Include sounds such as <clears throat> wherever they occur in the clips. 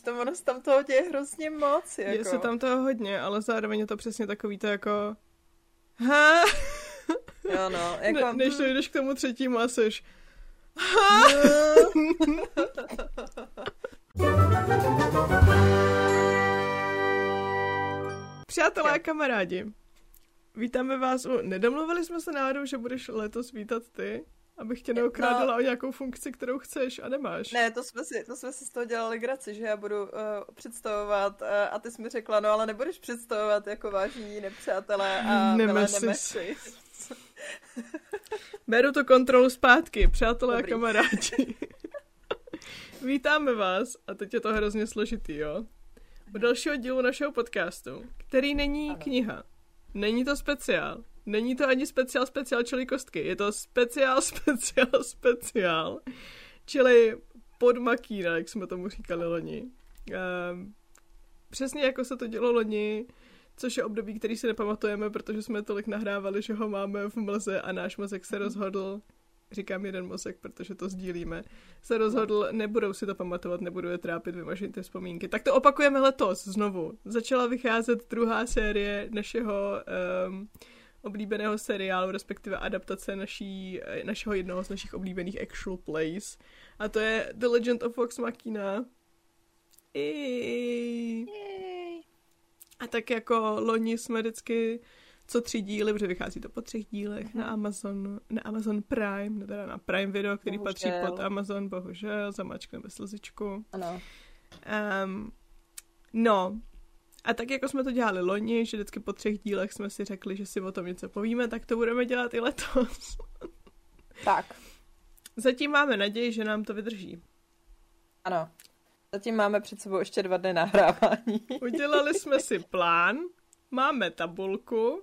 přitom ono se tam toho děje hrozně moc. Jako. Je se tam toho hodně, ale zároveň je to přesně takový to jako... Ha! Jo, no. Jako... Ne, než dojdeš k tomu třetímu a seš... <laughs> Přátelé a kamarádi, vítáme vás u... Nedomluvili jsme se náhodou, že budeš letos vítat ty? Abych tě neokrádala no, o nějakou funkci, kterou chceš a nemáš. Ne, to jsme si, to jsme si z toho dělali graci, že já budu uh, představovat uh, a ty jsi mi řekla, no ale nebudeš představovat jako vážní nepřátelé a Nemesis. <laughs> <laughs> Beru to kontrolu zpátky, přátelé Dobrý. a kamarádi. <laughs> Vítáme vás, a teď je to hrozně složitý, jo? U dalšího dílu našeho podcastu, který není ano. kniha. Není to speciál. Není to ani speciál speciál čili kostky. Je to speciál <laughs> speciál speciál. Čili podmakíra, jak jsme tomu říkali loni. Um, přesně jako se to dělo loni, což je období, který si nepamatujeme, protože jsme tolik nahrávali, že ho máme v mlze a náš mozek se rozhodl, říkám jeden mozek, protože to sdílíme, se rozhodl, nebudou si to pamatovat, nebudou je trápit, vymažit ty vzpomínky. Tak to opakujeme letos znovu. Začala vycházet druhá série našeho um, oblíbeného seriálu, respektive adaptace naší, našeho jednoho z našich oblíbených actual plays. A to je The Legend of Vox Machina. I... A tak jako loni jsme vždycky co tři díly, protože vychází to po třech dílech mm-hmm. na Amazon, na Amazon Prime, teda na Prime Video, který bohužel. patří pod Amazon, bohužel, zamačkneme slzičku. Ano. Um, no, a tak jako jsme to dělali loni, že vždycky po třech dílech jsme si řekli, že si o tom něco povíme, tak to budeme dělat i letos. <laughs> tak. Zatím máme naději, že nám to vydrží. Ano. Zatím máme před sebou ještě dva dny nahrávání. <laughs> Udělali jsme si plán, máme tabulku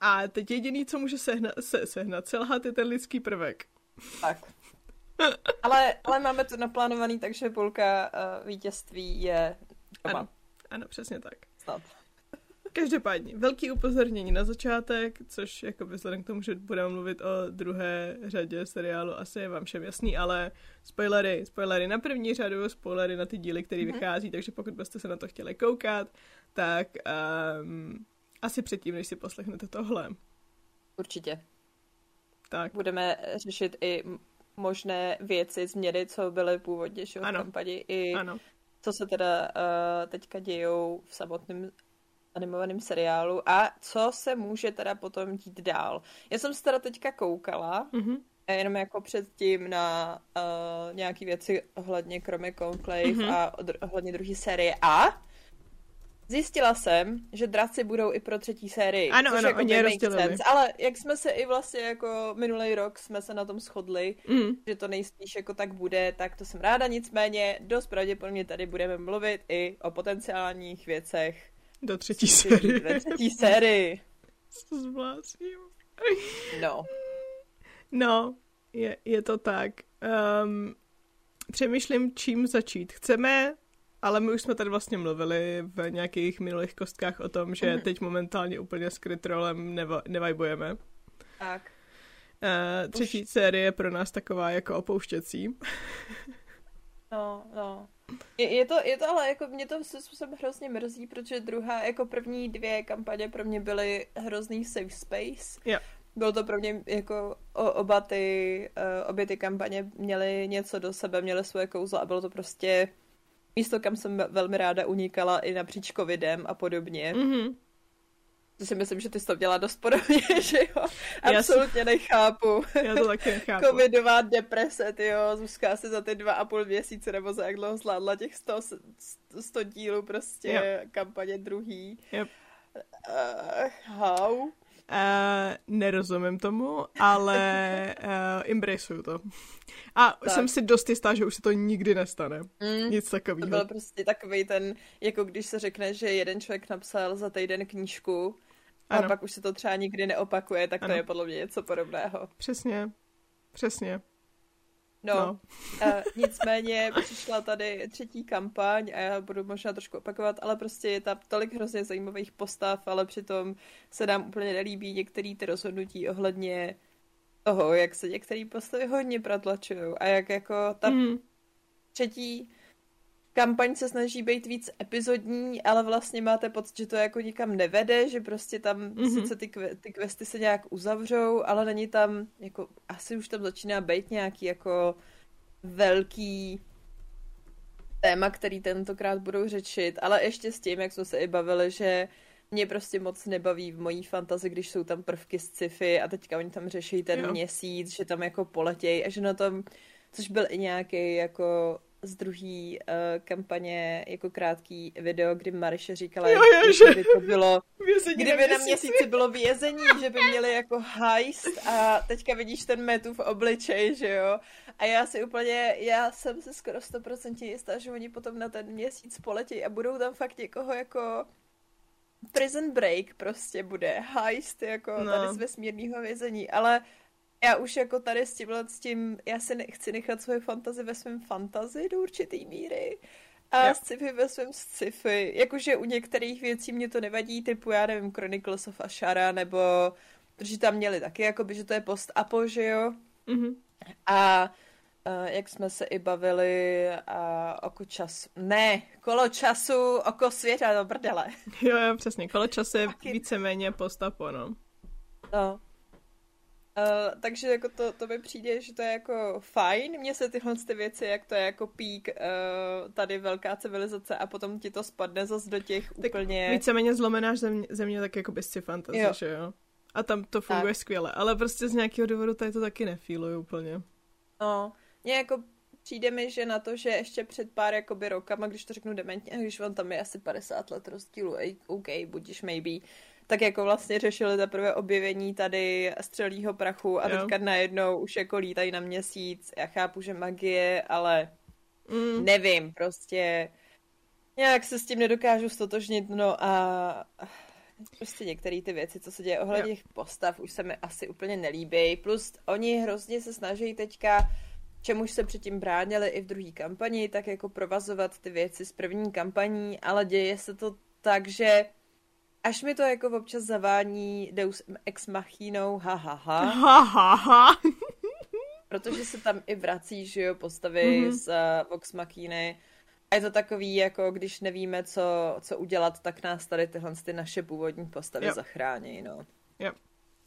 a teď jediný, co může sehnat, se, sehnat selhat, je ten lidský prvek. Tak. Ale, ale máme to naplánovaný, takže půlka uh, vítězství je Ano, ano, přesně tak. Snad. Každopádně, velký upozornění na začátek, což jako vzhledem k tomu, že budeme mluvit o druhé řadě seriálu, asi je vám všem jasný, ale spoilery, spoilery na první řadu, spoilery na ty díly, které mm-hmm. vychází, takže pokud byste se na to chtěli koukat, tak um, asi předtím, než si poslechnete tohle. Určitě. Tak. Budeme řešit i možné věci, změny, co byly původně v kampani, i ano. Co se teda uh, teďka dějou v samotném animovaném seriálu a co se může teda potom dít dál. Já jsem se teda teďka koukala, mm-hmm. jenom jako předtím na uh, nějaký věci ohledně kromě Conclave mm-hmm. a ohledně druhé série a Zjistila jsem, že draci budou i pro třetí sérii. Ano, což ano, jako oni je sense, Ale jak jsme se i vlastně jako minulý rok jsme se na tom shodli, mm. že to nejspíš jako tak bude, tak to jsem ráda. Nicméně dost pravděpodobně tady budeme mluvit i o potenciálních věcech do třetí série. Do třetí sérii. <laughs> Co zblázním. No. No, je, je to tak. Um, přemýšlím, čím začít. Chceme, ale my už jsme tady vlastně mluvili v nějakých minulých kostkách o tom, že mm. teď momentálně úplně s Krytrolem neva, nevajbujeme. Tak. Uh, třetí už... série je pro nás taková jako opouštěcí. no, no. Je, je, to, je to ale jako mě to se způsobem hrozně mrzí, protože druhá, jako první dvě kampaně pro mě byly hrozný safe space. Yeah. Bylo to pro mě jako o, oba ty, uh, obě ty kampaně měly něco do sebe, měly svoje kouzlo a bylo to prostě místo, kam jsem velmi ráda unikala i napříč covidem a podobně. Mm-hmm. To si myslím, že ty jsi to dělala dost podobně, <laughs> že jo? Absolutně já nechápu. Já to taky nechápu. <laughs> Covidová deprese, ty jo, Zuzka si za ty dva a půl měsíce nebo za jak dlouho zvládla těch 100, 100 dílů prostě yep. kampaně druhý. Yep. Uh, how? Uh, nerozumím tomu, ale uh, embraceuju to. A tak. jsem si dost jistá, že už se to nikdy nestane. Mm, Nic takového. To byl prostě takový ten, jako když se řekne, že jeden člověk napsal za týden knížku ano. a pak už se to třeba nikdy neopakuje, tak ano. to je podle mě něco podobného. Přesně, přesně. No, no. uh, nicméně přišla tady třetí kampaň a já budu možná trošku opakovat, ale prostě je tam tolik hrozně zajímavých postav, ale přitom se nám úplně nelíbí některé ty rozhodnutí ohledně toho, jak se některé postavy hodně pratlačují a jak jako ta mm. třetí kampaň se snaží být víc epizodní, ale vlastně máte pocit, že to jako nikam nevede, že prostě tam mm-hmm. sice ty, ty questy se nějak uzavřou, ale není tam, jako asi už tam začíná být nějaký jako velký téma, který tentokrát budou řečit, ale ještě s tím, jak jsme se i bavili, že mě prostě moc nebaví v mojí fantazi, když jsou tam prvky z sci-fi a teďka oni tam řeší ten jo. měsíc, že tam jako poletějí a že na tom, což byl i nějaký jako z druhé uh, kampaně jako krátký video, kdy Mariše říkala, jo, jo, že by to bylo, kdyby na měsíci bylo vězení, že by měli jako heist a teďka vidíš ten metu v obličej, že jo. A já si úplně, já jsem si skoro 100% jistá, že oni potom na ten měsíc poletí a budou tam fakt někoho jako prison break prostě bude, heist jako no. tady z vesmírného vězení, ale já už jako tady s tímhle s tím, já si nechci nechat svoje fantazy ve svém fantazi do určitý míry a yep. sci-fi ve svém sci-fi. Jakože u některých věcí mě to nevadí, typu, já nevím, Chronicles of Ashara, nebo protože tam měli taky, jakoby, že to je post-apo, že jo? Mm-hmm. A Uh, jak jsme se i bavili uh, oko času. Ne, kolo času, oko světa, do brdele. Jo, jo, přesně. Kolo času je víceméně postapo, no. No. Uh, takže jako to, to mi přijde, že to je jako fajn. Mně se tyhle ty věci, jak to je jako pík uh, tady velká civilizace a potom ti to spadne zase do těch tak úplně... víceméně zlomená země, země tak jako bez fantasy, jo. že jo? A tam to funguje tak. skvěle, ale prostě z nějakého důvodu tady to taky nefíluju úplně. No, mě jako přijde mi, že na to, že ještě před pár jakoby rokama, když to řeknu dementně, když on tam je asi 50 let rozdílu, OK, budíš maybe, tak jako vlastně řešili teprve objevení tady střelího prachu a jo. teďka najednou už jako lítají na měsíc. Já chápu, že magie, ale mm. nevím, prostě nějak se s tím nedokážu stotožnit, no a prostě některé ty věci, co se děje ohledně těch postav, už se mi asi úplně nelíbí. Plus oni hrozně se snaží teďka čemuž se předtím bránili i v druhé kampani, tak jako provazovat ty věci z první kampaní, ale děje se to tak, že až mi to jako občas zavání Deus Ex Machinou, ha, ha, ha. Ha, ha, ha. protože se tam i vrací, že jo, postavy mm-hmm. z uh, Vox Machiny. A je to takový, jako když nevíme, co, co udělat, tak nás tady tyhle ty naše původní postavy yep. zachrání, no. Yep.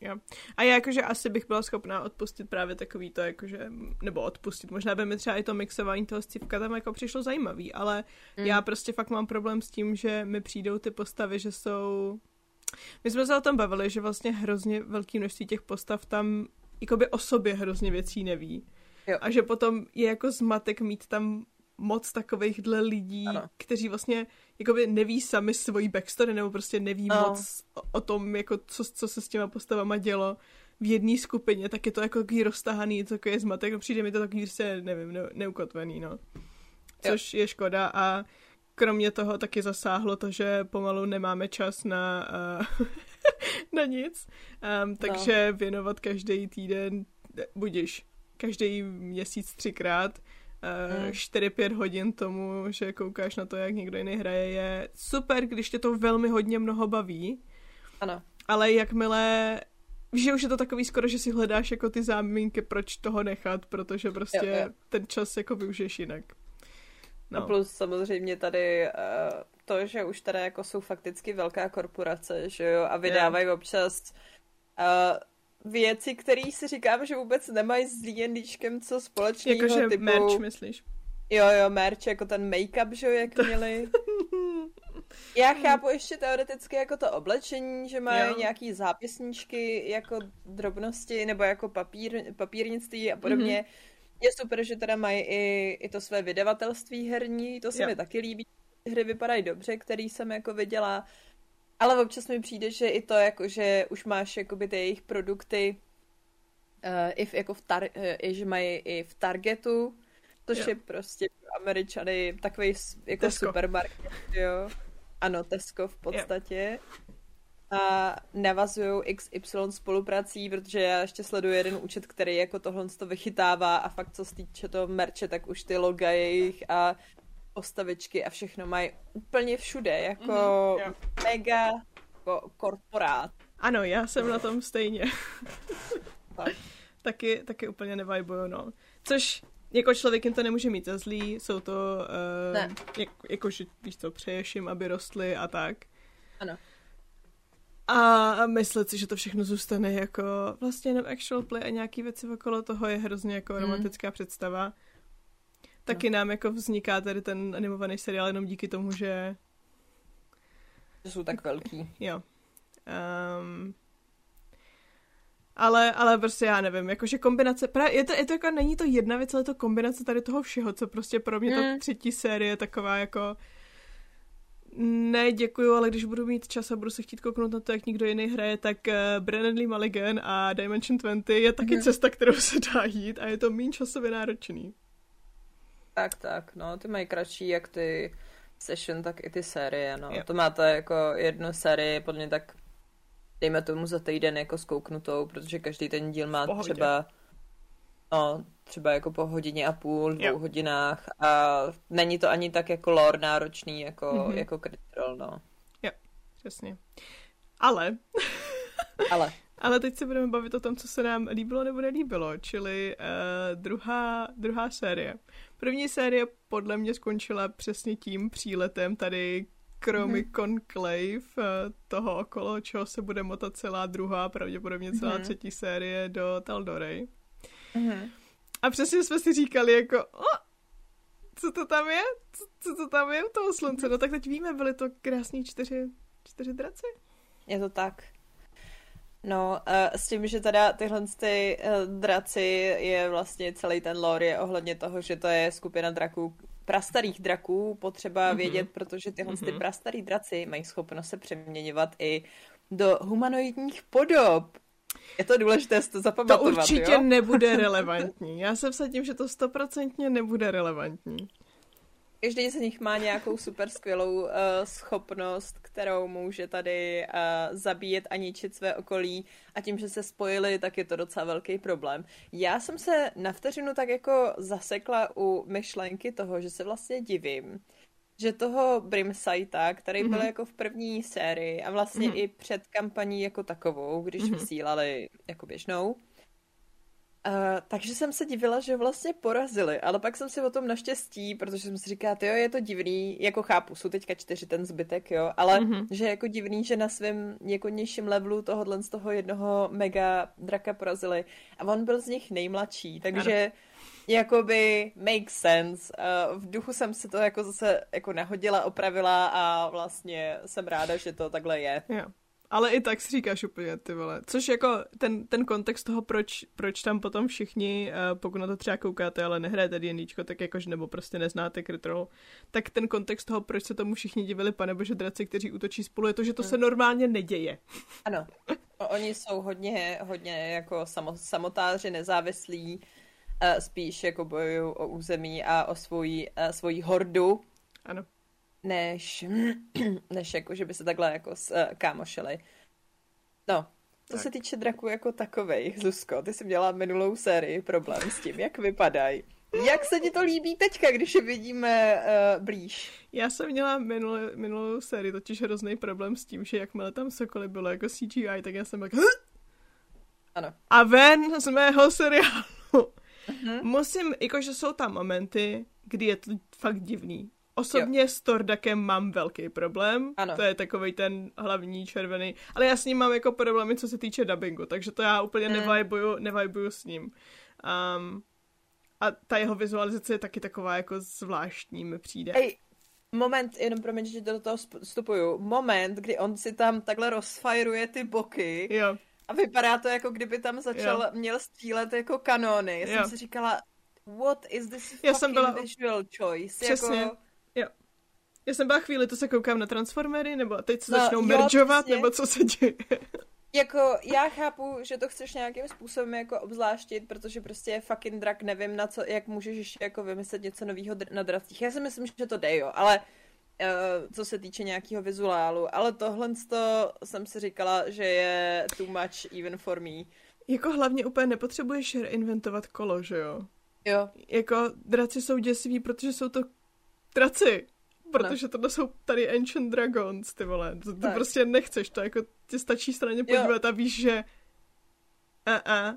Jo. A já jakože asi bych byla schopná odpustit právě takový to, jakože, nebo odpustit, možná by mi třeba i to mixování toho scivka tam jako přišlo zajímavý, ale mm. já prostě fakt mám problém s tím, že mi přijdou ty postavy, že jsou... My jsme se o tom bavili, že vlastně hrozně velké množství těch postav tam jakoby o sobě hrozně věcí neví. Jo. A že potom je jako zmatek mít tam moc takovýchhle lidí, ano. kteří vlastně jakoby neví sami svoji backstory, nebo prostě neví no. moc o, o tom, jako co, co se s těma postavama dělo v jedné skupině, tak je to jako takový roztahaný, takový zmatek, no přijde mi to takový prostě, nevím, ne, neukotvený, no. Což jo. je škoda a kromě toho taky zasáhlo to, že pomalu nemáme čas na, uh, <laughs> na nic, um, takže no. věnovat každý týden, budíš, každý měsíc třikrát, uh, 4-5 hodin tomu, že koukáš na to, jak někdo jiný hraje, je super, když tě to velmi hodně mnoho baví. Ano. Ale jakmile Víš, že už je to takový skoro, že si hledáš jako ty zámínky, proč toho nechat, protože prostě jo, jo. ten čas jako využiješ jinak. No. A plus samozřejmě tady uh, to, že už tady jako jsou fakticky velká korporace, že jo, a vydávají yeah. občas uh, věci, které si říkám, že vůbec nemají s D&Dčkem co společného. Jakože typu... merch, myslíš? Jo, jo, merch, jako ten make-up, že jo, jak měli. <laughs> Já chápu ještě teoreticky jako to oblečení, že mají jo. nějaký zápisníčky jako drobnosti nebo jako papír, papírnictví a podobně. Mm-hmm. Je super, že teda mají i, i to své vydavatelství herní, to se jo. mi taky líbí. Hry vypadají dobře, který jsem jako viděla. Ale občas mi přijde, že i to, jako, že už máš jakoby ty jejich produkty uh, i v, jako v tar- uh, že mají i v Targetu, což jo. je prostě pro Američany takový jako Tesco. supermarket, jo. Ano, Tesco v podstatě. Jo. A navazují XY spoluprací, protože já ještě sleduju jeden účet, který jako tohle to vychytává a fakt co se týče toho merče, tak už ty loga jejich a postavičky a všechno mají úplně všude, jako mm-hmm, mega jako korporát. Ano, já jsem na tom stejně. <laughs> taky, taky úplně nevajbuju, no. Což jako člověk jim to nemůže mít za zlý, jsou to, uh, Ne. jak, jakože, víš co, přeješ jim, aby rostly a tak. Ano. A myslet si, že to všechno zůstane jako vlastně jenom actual play a nějaký věci okolo toho je hrozně jako Mm. romantická představa. Taky nám jako vzniká tady ten animovaný seriál jenom díky tomu, že Že jsou tak velký. jo. Um, ale, ale prostě já nevím, jakože kombinace, právě je to, je to jako, není to jedna věc, ale je to kombinace tady toho všeho, co prostě pro mě ta Mm. třetí série je taková jako ne, děkuju, ale když budu mít čas a budu se chtít kouknout na to, jak někdo jiný hraje, tak uh, Brennan Lee Mulligan a Dimension 20 je taky Mhm. cesta, kterou se dá jít a je to méně časově náročný. Tak, tak, no, ty mají kratší jak ty session, tak i ty série, no. Jo. To máte jako jednu sérii, podle mě tak dejme tomu za týden jako zkouknutou, protože každý ten díl má pohodě. třeba no, třeba jako po hodině a půl, dvou Jo. hodinách a není to ani tak jako lore náročný jako, Mhm. mm-hmm. jako Critical, no. Přesně. Ale, Ale ale teď se budeme bavit o tom, co se nám líbilo nebo nelíbilo, čili uh, druhá, druhá série. První série podle mě skončila přesně tím příletem tady Chromy Mhm. Conclave, uh, toho okolo čeho se bude motat celá druhá, pravděpodobně celá Mhm. třetí série do Taldory. mm-hmm. A přesně jsme si říkali jako, o, co to tam je? Co, co to tam je u toho slunce? No tak teď víme, byly to krásní čtyři, čtyři draci. je to tak. No, uh, s tím, že teda tyhle ty uh, draci je vlastně celý ten lore je ohledně toho, že to je skupina draků, prastarých draků, potřeba Mhm. mm-hmm. vědět, protože tyhle mm-hmm. ty Mhm. prastarý draci mají schopnost se přeměňovat i do humanoidních podob. Je to důležité si to To zapamatovat, určitě jo? nebude <laughs> relevantní. Já se vsadím, že to stoprocentně nebude relevantní. Každý z nich má nějakou super skvělou uh, schopnost, kterou může tady uh, zabíjet a ničit své okolí a tím, že se spojili, tak je to docela velký problém. Já jsem se na vteřinu tak jako zasekla u myšlenky toho, že se vlastně divím, že toho Brimsighta, který byl Mhm. jako v první sérii a vlastně Mhm. i před kampaní jako takovou, když Mhm. vysílali jako běžnou, Uh, takže jsem se divila, že vlastně porazili, ale pak jsem si o tom naštěstí, protože jsem si říkala, jo, je to divný, jako chápu, jsou teďka čtyři ten zbytek, jo, ale Mhm. mm-hmm. že je jako divný, že na svém jako nižším levelu tohohle z toho jednoho mega draka porazili a on byl z nich nejmladší, takže jakoby make sense. Uh, v duchu jsem si to jako zase jako nahodila, opravila a vlastně jsem ráda, že to takhle je. Jo. Ale i tak si říkáš úplně, ty vole. Což jako ten, ten kontext toho, proč, proč tam potom všichni, uh, pokud na to třeba koukáte, ale nehrajete D&Dčko, tak jakož nebo prostě neznáte Crit tak ten kontext toho, proč se tomu všichni divili, panebože draci, kteří útočí spolu, je to, že to se normálně neděje. Ano. Oni jsou hodně, hodně jako samo, samotáři, nezávislí, eh, spíš jako bojují o území a o svoji, eh, svoji hordu, Ano. Než, <clears throat> než jako, že by se takhle jako s, kámošili. No, co Tak. se týče draků jako takovej, Zuzko, ty jsi měla minulou sérii problém s tím, jak vypadají. Jak se ti to líbí teďka, když je vidíme uh, blíž? Já jsem měla minulou, minulou sérii totiž hrozný problém s tím, že jakmile tam Sokoly bylo jako CGI, tak já jsem tak Ano. a ven z mého seriálu. Mhm. Musím, jakože jsou tam momenty, kdy je to fakt divný. Osobně jo. s Tordakem mám velký problém. Ano. To je takový ten hlavní červený. Ale já s ním mám jako problémy, co se týče dubbingu, takže to já úplně Mm. nevibuju, nevibuju s ním. Um, a ta jeho vizualizace je taky taková jako zvláštní mi přijde. Ej, moment, jenom promiň, že do toho vstupuju. Moment, kdy on si tam takhle rozfajruje ty boky Jo, a vypadá to jako kdyby tam začal, Jo. měl střílet jako kanóny. Já Jo. jsem si říkala, what is this Já jsem byla- visual choice? Přesně. Jako, já jsem byla chvíli, to se koukám na Transformery, nebo teď se No, začnou jo, mergeovat, nebo co se děje. jako, já chápu, že to chceš nějakým způsobem jako obzvláštit, protože prostě je fucking drak, nevím na co, jak můžeš ještě jako vymyslet něco nového dr- na dracích. Já si myslím, že to jde, jo, ale uh, co se týče nějakého vizuálu, ale tohle to jsem si říkala, že je too much even for me. Jako hlavně úplně nepotřebuješ reinventovat kolo, že jo? Jo, Jako draci jsou děsiví, protože jsou to draci. Protože tohle jsou tady Ancient Dragons, ty vole. To, to prostě nechceš, to jako ti stačí straně podívat a víš, že a a.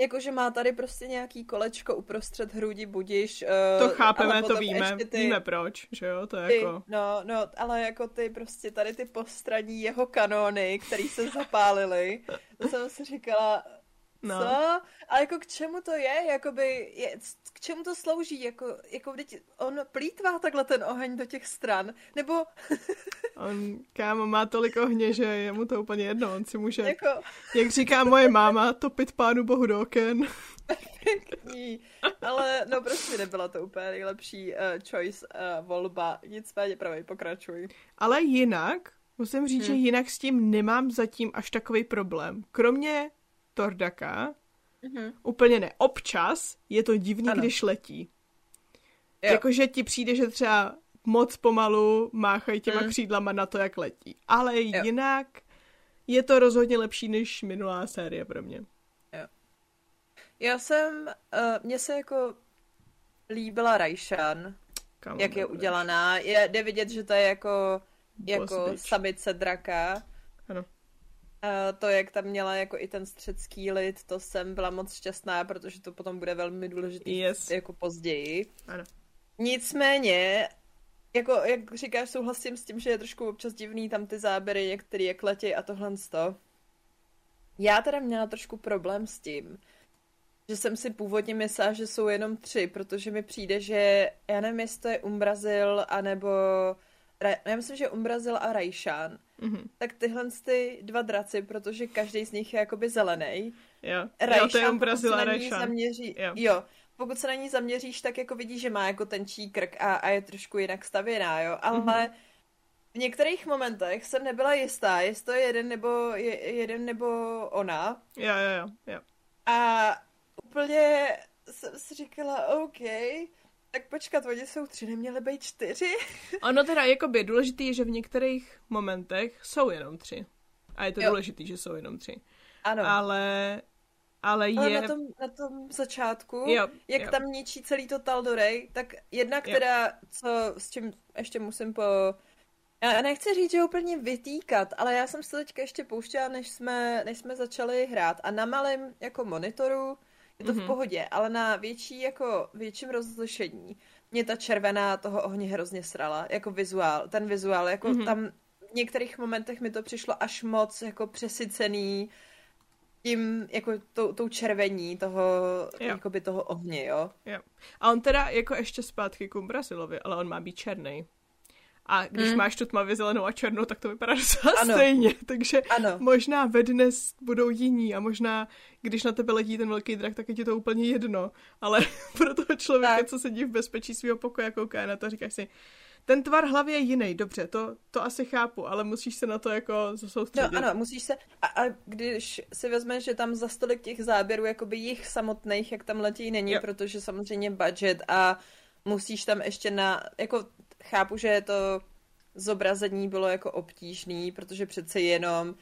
Jakože má tady prostě nějaký kolečko uprostřed hrudi, budiš. Uh, to chápeme, to víme, ty, víme proč, že jo, to je ty, jako... No, no, ale jako ty prostě tady ty postraní jeho kanóny, který se zapálily, to jsem si říkala, No. Co? A jako k čemu to je? Jakoby, je, k čemu to slouží? Jako, jako vždyť on plítvá takhle ten oheň do těch stran? Nebo... <laughs> on, kámo, má tolik ohně, že je mu to úplně jedno. On si může, jako... jak říká moje máma, topit pánu bohu do oken. Pěkný. Ale no prostě nebyla to úplně nejlepší uh, choice uh, volba. Nicméně pravej, pokračuj. Ale jinak, musím říct, hmm. že jinak s tím nemám zatím až takový problém. Kromě Tordaka. Mm-hmm. Úplně ne. Občas je to divný, ano. když letí. Jakože ti přijde, že třeba moc pomalu máchají těma mm. křídlama na to, jak letí. Ale jo. jinak je to rozhodně lepší než minulá série pro mě. Jo. Já jsem, uh, mně se jako líbila Raishan, jak je udělaná. Je, jde vidět, že to je jako, jako samice draka. Ano. To, jak tam měla jako i ten středský lid, to jsem byla moc šťastná, protože to potom bude velmi důležitý yes. jako později. Ano. Nicméně, jako, jak říkáš, souhlasím s tím, že je trošku občas divný tam ty záběry, některý jak letěj a tohle to. Já teda měla trošku problém s tím, že jsem si původně myslela, že jsou jenom tři, protože mi přijde, že já nevím, jestli to je Umbrazil, anebo já myslím, že Umbrazil a Rajšan, mm-hmm. tak tyhle ty dva draci, protože každý z nich je jakoby zelený. Jo, Rajšan, jo to je Umbrazil a Rajšan. Zaměří, jo. jo. pokud se na ní zaměříš, tak jako vidíš, že má jako tenčí krk a, a je trošku jinak stavěná, jo, ale mm-hmm. v některých momentech jsem nebyla jistá, jestli to je jeden nebo, je, jeden nebo ona. Jo, jo, jo, jo. A úplně jsem si říkala, OK, tak počkat, oni jsou tři, neměly být čtyři? <laughs> ono teda jakoby důležitý je, že v některých momentech jsou jenom tři. A je to jo. důležitý, že jsou jenom tři. Ano. Ale ale je... Ale na tom, na tom začátku, jo, jak jo. tam ničí celý to Taldorej, tak jednak jo. teda, co, s čím ještě musím po... Já nechci říct, že úplně vytýkat, ale já jsem se teďka ještě pouštěla, než jsme, než jsme začali hrát a na malém jako monitoru je to mm-hmm. v mhm. pohodě, ale na větší, jako větším rozlišení mě ta červená toho ohně hrozně srala, jako vizuál, ten vizuál, jako mm-hmm. tam v některých momentech mi to přišlo až moc jako přesycený tím, jako tou, tou červení toho, jako by toho ohně, jo. jo. A on teda jako ještě zpátky k Umbrazilovi, ale on má být černý. A když mm. máš tu tmavě zelenou a černou, tak to vypadá docela ano. stejně. <laughs> Takže ano. možná ve dnes budou jiní a možná, když na tebe letí ten velký drak, tak je ti to úplně jedno. Ale <laughs> pro toho člověka, tak. co sedí v bezpečí svého pokoje a kouká na to, říkáš si, ten tvar hlavy je jiný, dobře, to, to asi chápu, ale musíš se na to jako soustředit. No ano, musíš se, a, a když si vezmeš, že tam za stolik těch záběrů, jakoby jich samotných, jak tam letí, není, jo. protože samozřejmě budget a musíš tam ještě na, jako chápu, že to zobrazení bylo jako obtížný, protože přece jenom uh,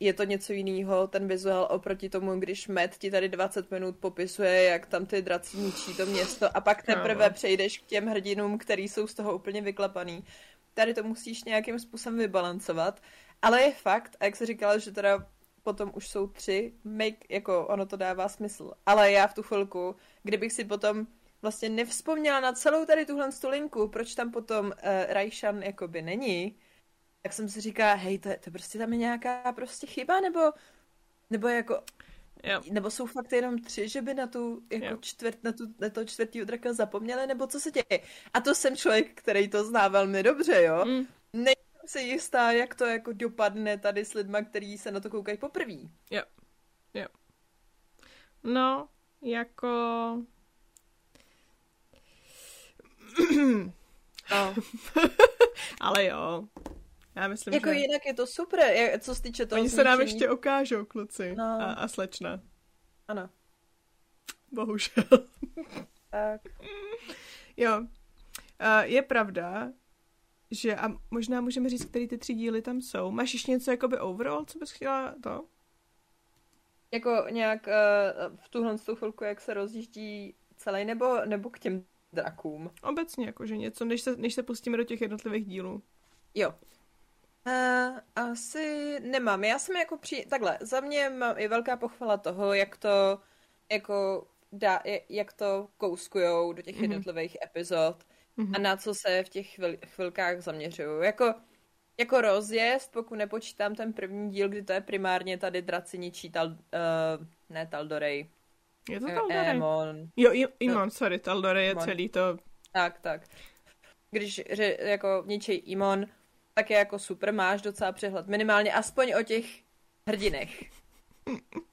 je to něco jiného, ten vizuál oproti tomu, když Matt ti tady 20 minut popisuje, jak tam ty draci ničí to město a pak teprve no. přejdeš k těm hrdinům, který jsou z toho úplně vyklapaný. Tady to musíš nějakým způsobem vybalancovat, ale je fakt, a jak se říkala, že teda potom už jsou tři, make, jako ono to dává smysl. Ale já v tu chvilku, kdybych si potom vlastně nevzpomněla na celou tady tuhle linku, proč tam potom uh, Rajšan jakoby není, tak jsem si říká, hej, to, to prostě tam je nějaká prostě chyba, nebo, nebo jako, jo. nebo jsou fakt jenom tři, že by na tu, jako čtvrt, na, tu, na to čtvrtý draka zapomněli, nebo co se děje. A to jsem člověk, který to zná velmi dobře, jo. Mm. Nejsem si jistá, jak to jako dopadne tady s lidma, kteří se na to koukají poprvé. Jo, jo. No, jako <clears throat> No. <laughs> Ale jo. Já myslím, jako že... jinak je to super, co se týče toho Oni se nám ještě ukážou, kluci. No. A, a slečna. Ano. Bohužel. <laughs> tak. Jo. Uh, je pravda, že a možná můžeme říct, který ty tři díly tam jsou. Máš ještě něco jakoby overall, co bys chtěla to? Jako nějak uh, v tuhle chvilku, jak se rozjíždí celý, nebo, nebo k těm drakům. Obecně, jakože něco, než se, než se pustíme do těch jednotlivých dílů. Jo. Uh, asi nemám. Já jsem jako při... Takhle, za mě mám i velká pochvala toho, jak to jako dá, jak to kouskujou do těch mm-hmm. jednotlivých epizod mm-hmm. a na co se v těch chvil, chvilkách zaměřují. Jako, jako rozjezd, pokud nepočítám ten první díl, kdy to je primárně tady draci ničí tal, uh, ne Taldorej. Je to Taldorej? Emon. Jo, Imon, no. sorry, Taldorej je Imon. celý to... Tak, tak. Když že, jako ničí Imon, tak je jako super, máš docela přehled. Minimálně aspoň o těch hrdinech.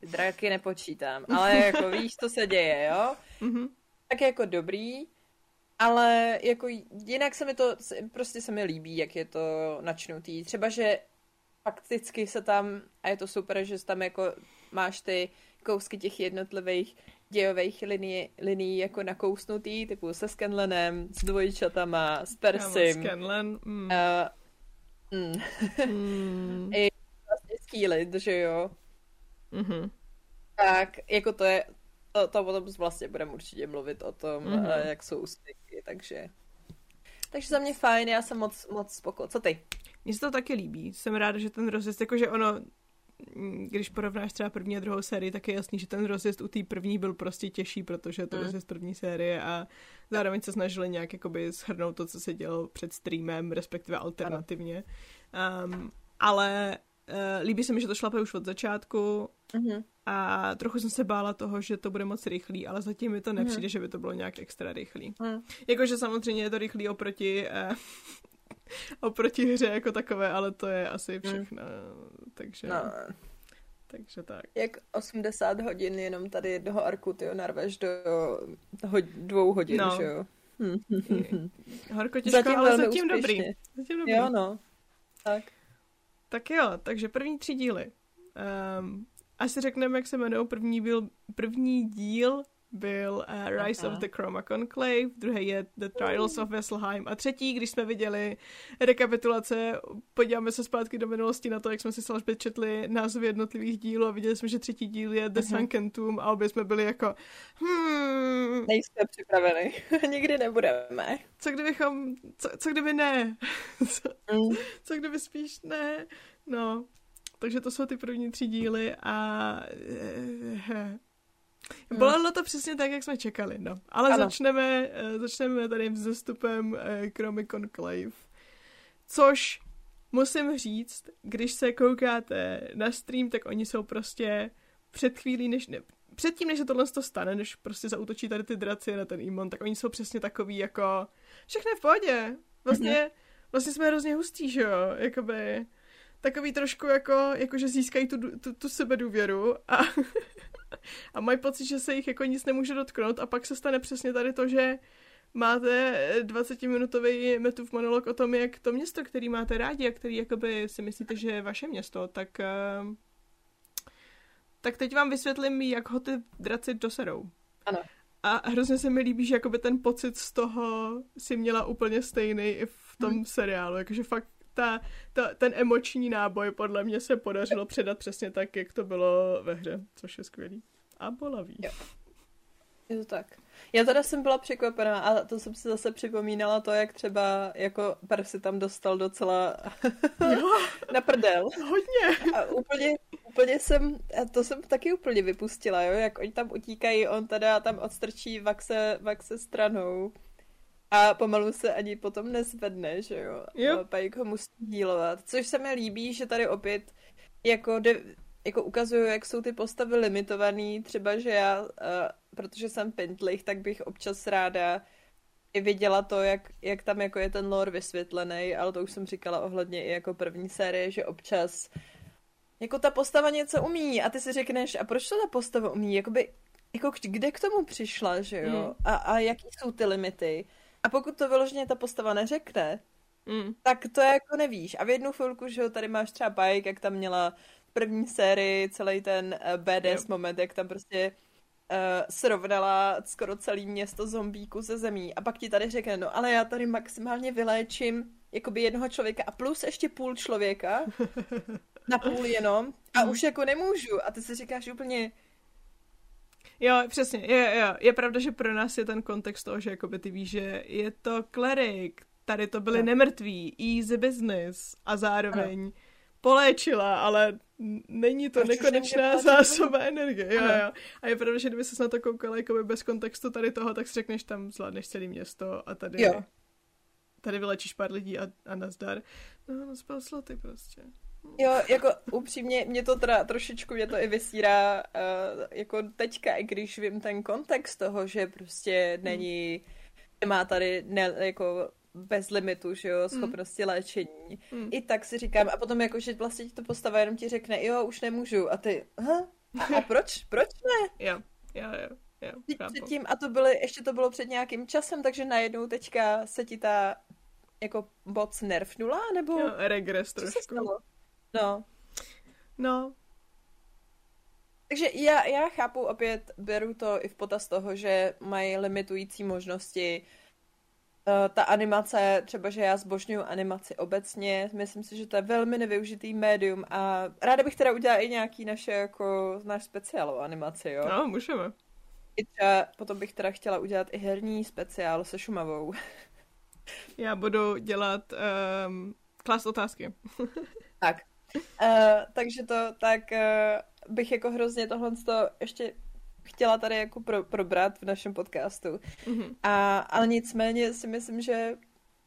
Draky nepočítám, ale jako víš, co se děje, jo? Mm-hmm. Tak je jako dobrý, ale jako jinak se mi to, prostě se mi líbí, jak je to načnutý. Třeba, že fakticky se tam, a je to super, že tam jako máš ty kousky těch jednotlivých dějových linií, linií jako nakousnutý, typu se Scanlanem, s dvojčatama, s Persim. Scanlan, mm. Uh, mm. mm. <laughs> I vlastně Skýlit, že jo? Mm-hmm. Tak jako to je, to, to potom vlastně budeme určitě mluvit o tom, mm-hmm. jak jsou úspěchy, takže takže za mě fajn, já jsem moc, moc spoko. Co ty? Mně se to taky líbí. Jsem ráda, že ten rozjezd, jakože ono, když porovnáš třeba první a druhou sérii, tak je jasný, že ten rozjezd u té první byl prostě těžší, protože to mm. rozjezd první série a zároveň se snažili nějak jakoby shrnout to, co se dělo před streamem, respektive alternativně. Um, ale Uh, líbí se mi, že to šlape už od začátku uh-huh. a trochu jsem se bála toho, že to bude moc rychlý, ale zatím mi to mhm. nepřijde, uh-huh. že by to bylo nějak extra rychlý. Uh-huh. Jakože samozřejmě je to rychlý oproti uh, <laughs> oproti hře jako takové, ale to je asi všechno. Uh-huh. Takže... No. Takže tak. Jak 80 hodin jenom tady jednoho arku ty narveš do ho- dvou hodin, no. že jo? Horko těžko, zatím ale zatím dobrý. zatím dobrý. Jo, no. Tak. Tak jo, takže první tři díly. Um, asi řekneme, jak se jmenují. První, byl, první díl byl uh, Rise Aha. of the Chroma Conclave, druhý je The Trials of Vesselheim a třetí, když jsme viděli rekapitulace, podíváme se zpátky do minulosti na to, jak jsme si s četli názvy jednotlivých dílů a viděli jsme, že třetí díl je The uh-huh. Sunken Tomb a obě jsme byli jako hmm. Nejsme připraveni. <laughs> Nikdy nebudeme. Co kdybychom, co, co kdyby ne? <laughs> co, mm. co kdyby spíš ne? No, takže to jsou ty první tři díly a Hmm. Bolelo to přesně tak, jak jsme čekali, no. Ale ano. začneme, eh, začneme tady vzestupem eh, Chromic Conclave. Což musím říct, když se koukáte na stream, tak oni jsou prostě před chvílí, než ne, předtím, než se tohle to stane, než prostě zautočí tady ty draci na ten Imon, tak oni jsou přesně takový jako všechno v pohodě. Vlastně, mm-hmm. vlastně jsme hrozně hustí, že jo? Jakoby takový trošku jako, jako že získají tu, tu, tu sebedůvěru a <laughs> a mají pocit, že se jich jako nic nemůže dotknout a pak se stane přesně tady to, že máte 20-minutový metův monolog o tom, jak to město, který máte rádi a který jakoby si myslíte, že je vaše město, tak uh, tak teď vám vysvětlím, jak ho ty draci doserou. Ano. A hrozně se mi líbí, že jakoby ten pocit z toho si měla úplně stejný i v tom hmm. seriálu, jakože fakt ta, ta, ten emoční náboj podle mě se podařilo předat přesně tak, jak to bylo ve hře, což je skvělý. A bolavý. Jo. Je to tak. Já teda jsem byla překvapená a to jsem si zase připomínala to, jak třeba jako Percy tam dostal docela <laughs> na prdel. Hodně. A úplně, úplně jsem, a to jsem taky úplně vypustila, jo, jak oni tam utíkají, on teda tam odstrčí Vaxe, Vaxe stranou a pomalu se ani potom nezvedne, že jo. jo. Pajk ho musí dílovat, což se mi líbí, že tady opět jako, de, jako ukazuju, jak jsou ty postavy limitovaný, třeba, že já, uh, protože jsem pentlich, tak bych občas ráda i viděla to, jak, jak tam jako je ten lore vysvětlený, ale to už jsem říkala ohledně i jako první série, že občas jako ta postava něco umí a ty si řekneš, a proč to ta postava umí, jakoby, jako kde k tomu přišla, že jo, mm. a, a jaký jsou ty limity. A pokud to vyloženě ta postava neřekne, mm. tak to jako nevíš. A v jednu chvilku, že jo, tady máš třeba Pike, jak tam měla v první sérii celý ten eh, BDS yep. moment, jak tam prostě uh, srovnala skoro celý město zombíku ze zemí. A pak ti tady řekne, no ale já tady maximálně vyléčím jakoby jednoho člověka a plus ještě půl člověka. na půl jenom. A <laughs> mm. už jako nemůžu. A ty si říkáš úplně, Jo, přesně, je, je, je pravda, že pro nás je ten kontext toho, že jakoby ty víš, že je to klerik, tady to byly no. nemrtví, easy business a zároveň ano. poléčila, ale není to Proč nekonečná zásoba energie. Jo, jo. A je pravda, že kdyby se na to koukala jako bez kontextu tady toho, tak si řekneš, tam zvládneš celé město a tady, jo. tady vylečíš pár lidí a, a nazdar. No, no spaslo ty prostě. Jo, jako upřímně, mě to teda trošičku, mě to i vysírá uh, jako teďka, i když vím ten kontext toho, že prostě není, nemá tady ne, jako bez limitu, že jo, schopnosti mm. léčení. Mm. I tak si říkám, a potom jako, že vlastně ti to postava jenom ti řekne, jo, už nemůžu, a ty, ha? A, a proč? Proč ne? Jo, jo, jo. Jo, Předtím, a to byly, ještě to bylo před nějakým časem, takže najednou teďka se ti ta jako boc nerfnula, nebo? Jo, regres trošku. No. No. Takže já, já chápu, opět beru to i v potaz toho, že mají limitující možnosti. Uh, ta animace, třeba, že já zbožňuju animaci obecně, myslím si, že to je velmi nevyužitý médium a ráda bych teda udělala i nějaký naše, jako, náš speciál o animaci, jo? No, můžeme. I třeba, potom bych teda chtěla udělat i herní speciál se Šumavou. já budu dělat um, klas otázky. tak, takže to tak uh, bych jako hrozně tohle to ještě chtěla tady jako pro, probrat v našem podcastu. Mm-hmm. A, ale nicméně si myslím, že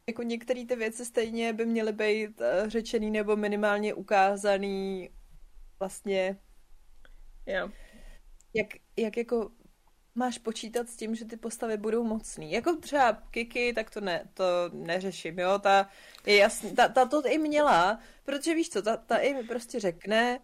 jako některé ty věci stejně by měly být uh, řečený nebo minimálně ukázaný vlastně jo. Jak, jak jako máš počítat s tím, že ty postavy budou mocný. Jako třeba Kiki, tak to, ne, to neřeším, jo, ta je jasný, ta, ta to i měla, protože víš co, ta, ta i prostě řekne,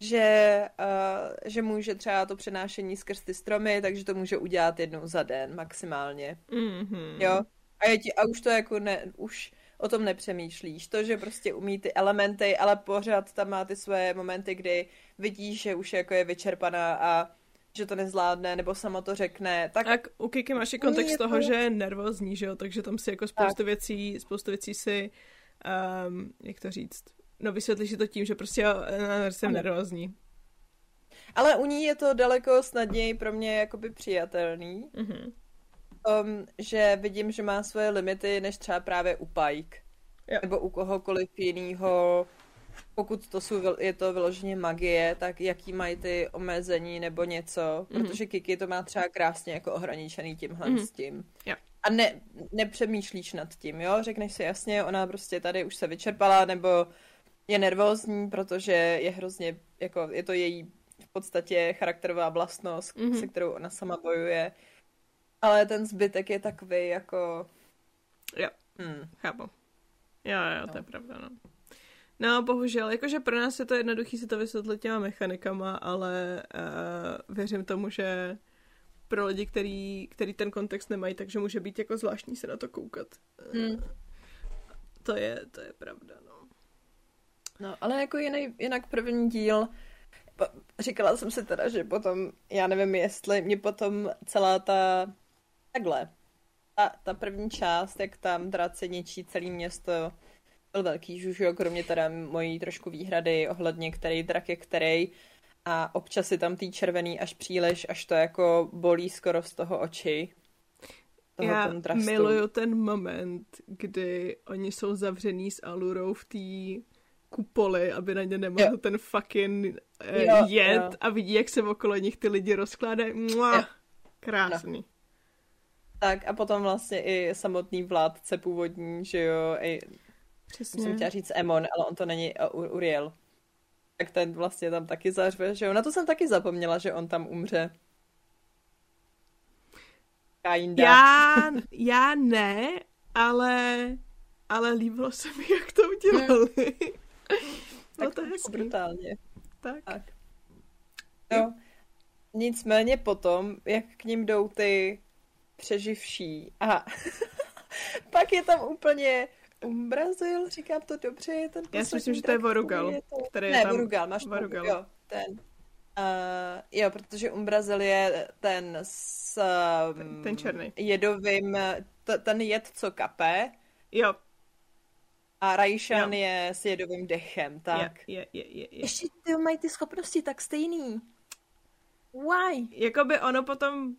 že, uh, že může třeba to přenášení skrz ty stromy, takže to může udělat jednou za den maximálně. Mm-hmm. Jo? A, je ti, a už to jako ne, už o tom nepřemýšlíš. To, že prostě umí ty elementy, ale pořád tam má ty své momenty, kdy vidíš, že už jako je vyčerpaná a že to nezvládne, nebo sama to řekne. Tak, tak u Kiki máš i kontext toho, to... že je nervózní, že jo, takže tam si jako spoustu tak. věcí, spoustu věcí si, um, jak to říct, no vysvětlíš si to tím, že prostě já jsem ano. nervózní. Ale u ní je to daleko snadněji pro mě jakoby přijatelný. Mm-hmm. Um, že vidím, že má svoje limity, než třeba právě u Pike. Jo. Nebo u kohokoliv jiného pokud to jsou, je to vyloženě magie, tak jaký mají ty omezení nebo něco, mm-hmm. protože Kiki to má třeba krásně jako ohraničený tímhle mm-hmm. s tím. Yeah. A ne, nepřemýšlíš nad tím, jo? Řekneš si jasně, ona prostě tady už se vyčerpala, nebo je nervózní, protože je hrozně, jako je to její v podstatě charakterová vlastnost, mm-hmm. se kterou ona sama bojuje. Ale ten zbytek je takový jako... Jo, hmm. chápu. Jo, jo, no. to je pravda, no. No, bohužel, jakože pro nás je to jednoduchý si to vysvětlit těma mechanikama, ale uh, věřím tomu, že pro lidi, který, který ten kontext nemají, takže může být jako zvláštní se na to koukat. Hmm. To je, to je pravda, no. No, ale jako jiný, jinak první díl, říkala jsem si teda, že potom, já nevím jestli, mě potom celá ta, takhle, ta, ta první část, jak tam draci ničí celé město, byl velký žužu, kromě teda mojí trošku výhrady ohledně který drak je který. A občas je tam tý červený až příliš, až to jako bolí skoro z toho oči. Toho Já kontrastu. miluju ten moment, kdy oni jsou zavřený s alurou v té kupoli, aby na ně nemohl jo. ten fucking uh, jo, jet jo. a vidí, jak se okolo nich ty lidi rozkládají. Krásný. No. Tak a potom vlastně i samotný vládce původní, že jo, i Přesně. Jsem chtěla říct Emon, ale on to není uh, Uriel. Tak ten vlastně tam taky zařve, že jo? Na to jsem taky zapomněla, že on tam umře. Kinda. Já, já ne, ale, ale líbilo se mi, jak to udělali. <laughs> <laughs> no to je brutálně. Tak. tak. No, nicméně potom, jak k ním jdou ty přeživší. A <laughs> pak je tam úplně Umbrazil, říkám to dobře, je ten Já si myslím, že to je Vorugal, je to... který ne, je tam... Vorugal, máš Vorugal. jo, ten. Uh, jo, protože Umbrazil je ten s um, ten, ten černý. jedovým, t- ten jed, co kape. Jo. A Raishan je s jedovým dechem, tak. Je, je, je, je. Ještě ty mají ty schopnosti tak stejný. Why? Jakoby ono potom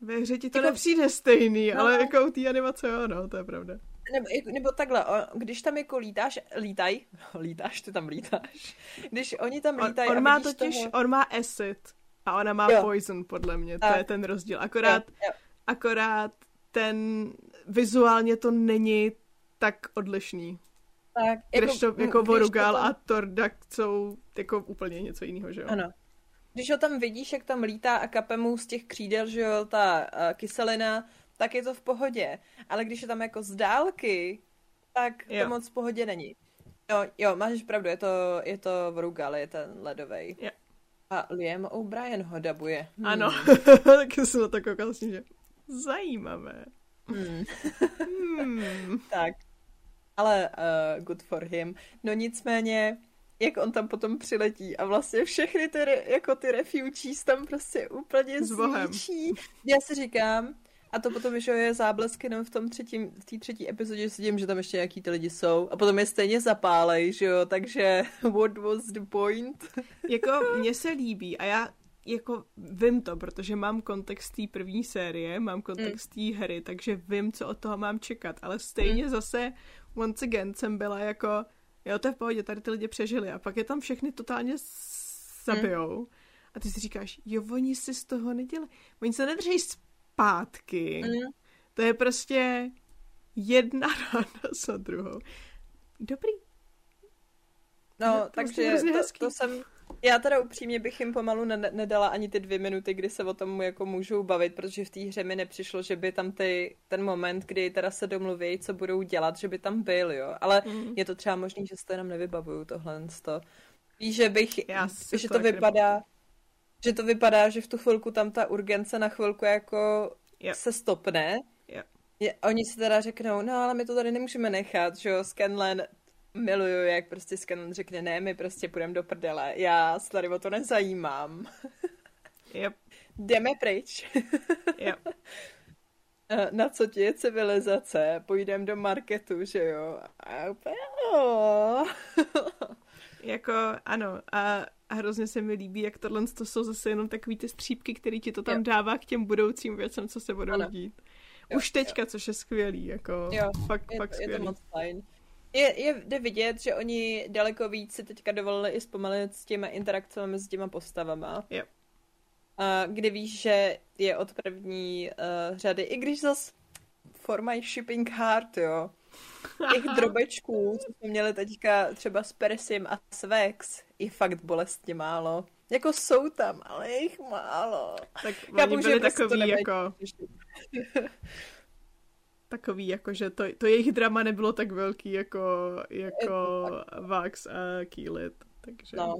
ve hře ti to jako... nepřijde stejný, no. ale jako u té animace jo, no, to je pravda. Nebo, nebo takhle, když tam jako lítáš, lítaj, <laughs> lítáš, ty tam lítáš, když oni tam lítají on, on má totiž, toho... on má acid a ona má jo. poison, podle mě, to a. je ten rozdíl, akorát, jo, jo. akorát ten, vizuálně to není tak odlišný. Tak, jako, to, jako Vorugal tam... a Tordak jsou jako úplně něco jiného, že jo? Ano. Když ho tam vidíš, jak tam lítá a kape mu z těch křídel, že jo, ta uh, kyselina, tak je to v pohodě. Ale když je tam jako z dálky, tak jo. to moc v pohodě není. Jo, jo, máš pravdu, je to, je to Vorugal, je ten ledovej. Jo. A Liam O'Brien ho dabuje. Hmm. Ano, <laughs> taky jsem na to koukal, že zajímavé. Hmm. hmm. <laughs> tak, ale uh, good for him. No nicméně, jak on tam potom přiletí a vlastně všechny ty, jako ty refugees tam prostě úplně zničí. Já si říkám, a to potom, že je záblesky jenom v tom třetím, v té třetí epizodě s tím, že tam ještě nějaký ty lidi jsou. A potom je stejně zapálej, že jo, takže <laughs> what was the point? <laughs> jako mně se líbí a já jako vím to, protože mám kontext té první série, mám kontext mm. té hry, takže vím, co od toho mám čekat, ale stejně mm. zase once again jsem byla jako, jo, to je v pohodě, tady ty lidi přežili a pak je tam všechny totálně zabijou. Mm. A ty si říkáš, jo, oni si z toho nedělají. Oni se nedrží zpátky. Mm. To je prostě jedna <laughs> rána za druhou. Dobrý. No, takže to, to jsem, já teda upřímně bych jim pomalu ne- nedala ani ty dvě minuty, kdy se o tom jako můžou bavit, protože v té hře mi nepřišlo, že by tam ty, ten moment, kdy teda se domluví, co budou dělat, že by tam byl, jo. Ale mm. je to třeba možný, že se to jenom nevybavuju tohle. To. Víš, že bych, Já že to, to vypadá, nebudu. Že to vypadá, že v tu chvilku tam ta urgence na chvilku jako yep. se stopne. Yep. Je, oni si teda řeknou, no ale my to tady nemůžeme nechat, že jo, Scanlan miluju, jak prostě Scanon řekne, ne, my prostě půjdeme do prdele, já se tady o to nezajímám. <laughs> Yep. Jdeme pryč. yep. <laughs> Na co ti je civilizace? Půjdeme do marketu, že jo? A úplně, <laughs> jako, ano, a, a hrozně se mi líbí, jak tohle to jsou zase jenom takový ty střípky, který ti to tam jo. dává k těm budoucím věcem, co se budou ano. dít. Už jo, teďka, jo. což je skvělý, jako jo, fakt, je, fakt skvělý. Je to moc fajn je, je jde vidět, že oni daleko víc si teďka dovolili i zpomalit s těma interakcemi mezi těma postavama. Yep. A kdy víš, že je od první uh, řady, i když zas for my shipping heart, jo. Těch drobečků, co jsme měli teďka třeba s Persim a s Vex, je fakt bolestně málo. Jako jsou tam, ale je jich málo. Tak oni byli prostě takový jako <laughs> takový, jako že to, to jejich drama nebylo tak velký jako, jako Vax a Keelit, takže... No.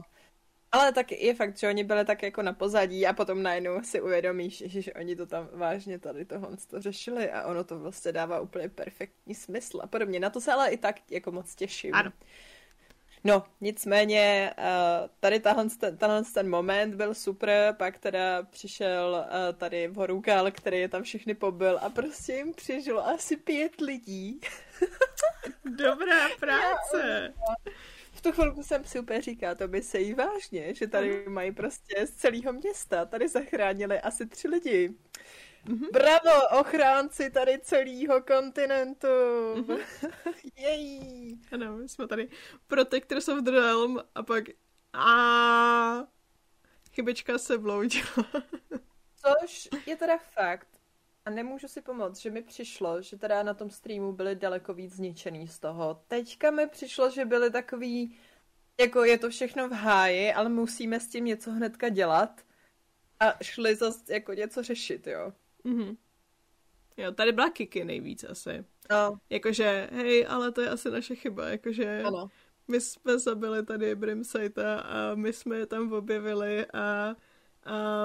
Ale tak je fakt, že oni byli tak jako na pozadí a potom najednou si uvědomíš, že, že oni to tam vážně tady tohle to řešili a ono to vlastně dává úplně perfektní smysl a podobně. Na to se ale i tak jako moc těším. Ano. No, nicméně uh, tady tahle, tenhle ten moment byl super, pak teda přišel uh, tady Vorugal, který je tam všechny pobyl a prostě jim přežilo asi pět lidí. <laughs> Dobrá práce. V tu chvilku jsem si úplně říká, to by se jí vážně, že tady mají prostě z celého města, tady zachránili asi tři lidi. Mm-hmm. Bravo, ochránci tady celého kontinentu. Mm-hmm. <laughs> Jej. Ano, my jsme tady Protectors of the Realm a pak a chybečka se vloudila. Což je teda fakt. A nemůžu si pomoct, že mi přišlo, že teda na tom streamu byli daleko víc zničený z toho. Teďka mi přišlo, že byli takový, jako je to všechno v háji, ale musíme s tím něco hnedka dělat. A šli zase jako něco řešit, jo. Mhm. Jo, tady byla Kiki nejvíc asi. No. Jakože, hej, ale to je asi naše chyba, jakože ano. my jsme zabili tady Brimsajta a my jsme je tam objevili a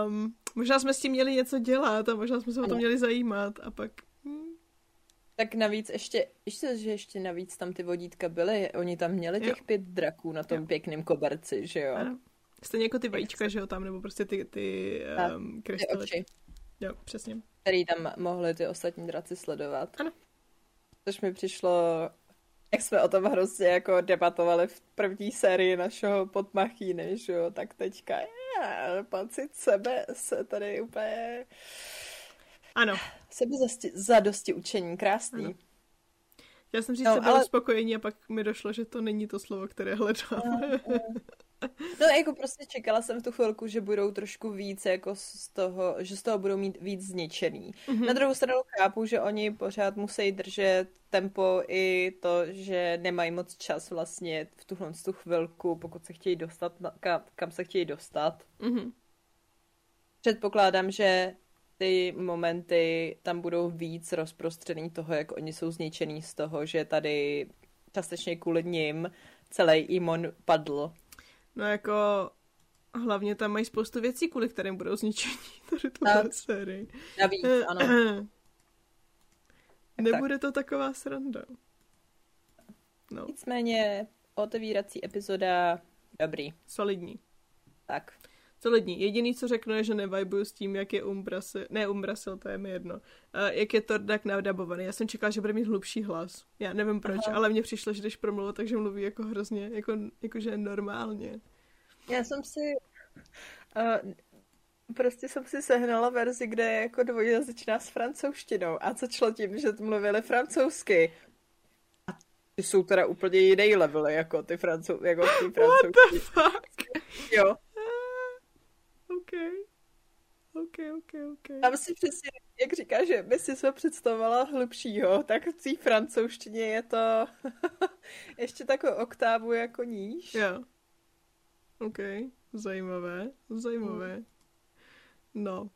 um, možná jsme s tím měli něco dělat a možná jsme se o to měli zajímat a pak... Hm. Tak navíc ještě, ještě, že ještě navíc tam ty vodítka byly, oni tam měli těch jo. pět draků na tom jo. pěkným koberci, že jo? Ano. Stejně jako ty vajíčka, že jo, tam, nebo prostě ty, ty um, krystaly. Jo, přesně. Který tam mohli ty ostatní draci sledovat. Ano. Což mi přišlo, jak jsme o tom hrozně jako debatovali v první sérii našeho podmachíny, že jo, tak teďka je, pocit sebe se tady úplně... Ano. Sebe za dosti učení, krásný. Ano. Já jsem říct, no, ale... spokojení a pak mi došlo, že to není to slovo, které hledám. No, jako prostě čekala jsem v tu chvilku, že budou trošku víc jako z toho, že z toho budou mít víc zničený. Mm-hmm. Na druhou stranu chápu, že oni pořád musí držet tempo i to, že nemají moc čas vlastně v tuhle tu chvilku, pokud se chtějí dostat, na, kam, kam se chtějí dostat. Mm-hmm. Předpokládám, že ty momenty tam budou víc rozprostřený toho, jak oni jsou zničený z toho, že tady částečně kvůli nim celý Imon padl. No jako hlavně tam mají spoustu věcí, kvůli kterým budou zničení <laughs> tady tuhle sérii. Navíc, ano. <clears throat> Nebude to taková sranda. No. Nicméně otevírací epizoda dobrý. Solidní. Tak. Solidní. Jediný, co řeknu, je, že nevajbuju s tím, jak je Umbrasil, ne Umbrasil, to je mi jedno, uh, jak je Tordak nadabovaný. Já jsem čekala, že bude mít hlubší hlas. Já nevím proč, Aha. ale mně přišlo, že když promluvil, takže mluví jako hrozně, jako, jakože normálně. Já jsem si... Uh, prostě jsem si sehnala verzi, kde je jako dvojjazyčná s francouzštinou a co člo tím, že mluvili francouzsky. A ty jsou teda úplně jiný level, jako ty francou, jako ty francouzští. What the fuck? Jo. OK. OK, OK, OK. Tam si přesně, jak říká, že by si se představovala hlubšího, tak v té francouzštině je to <laughs> ještě takovou oktávu jako níž. Jo. OK, zajímavé, zajímavé. Hmm. No.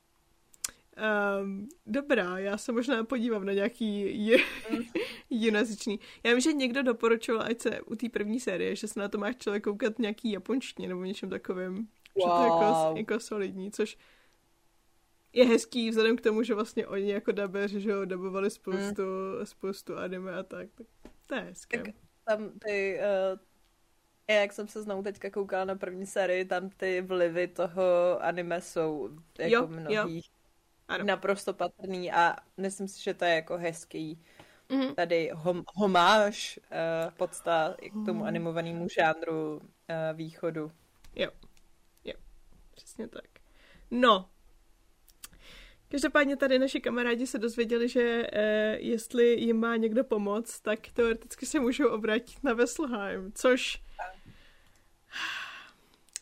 Um, dobrá, já se možná podívám na nějaký je, mm. <laughs> jinazyčný. Já vím, že někdo doporučoval, ať se u té první série, že se na to máš člověk koukat nějaký japonštině nebo něčem takovým. Wow. Že to je jako, jako solidní, což je hezký vzhledem k tomu, že vlastně oni jako dabeři, že jo, dabovali spoustu, mm. spoustu anime a tak, tak to je hezké. Tak tam ty, uh, jak jsem se znovu teďka koukala na první sérii, tam ty vlivy toho anime jsou jako jo, mnohých jo. naprosto patrný a myslím si, že to je jako hezký mm-hmm. tady hom, homáž uh, podsta k tomu animovanému žánru uh, východu. Jo. Přesně tak. No, Každopádně tady naši kamarádi se dozvěděli, že eh, jestli jim má někdo pomoct, tak teoreticky se můžou obrátit na Vesselheim, což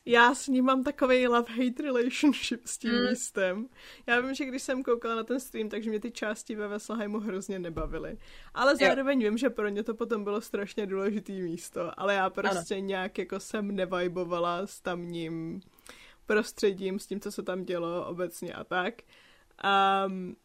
já s ním mám takový love-hate relationship s tím mm. místem. Já vím, že když jsem koukala na ten stream, takže mě ty části ve Vesselheimu hrozně nebavily. Ale zároveň jo. vím, že pro ně to potom bylo strašně důležitý místo. Ale já prostě ano. nějak jako jsem nevajbovala s tamním prostředím, s tím, co se tam dělo obecně a tak. Um,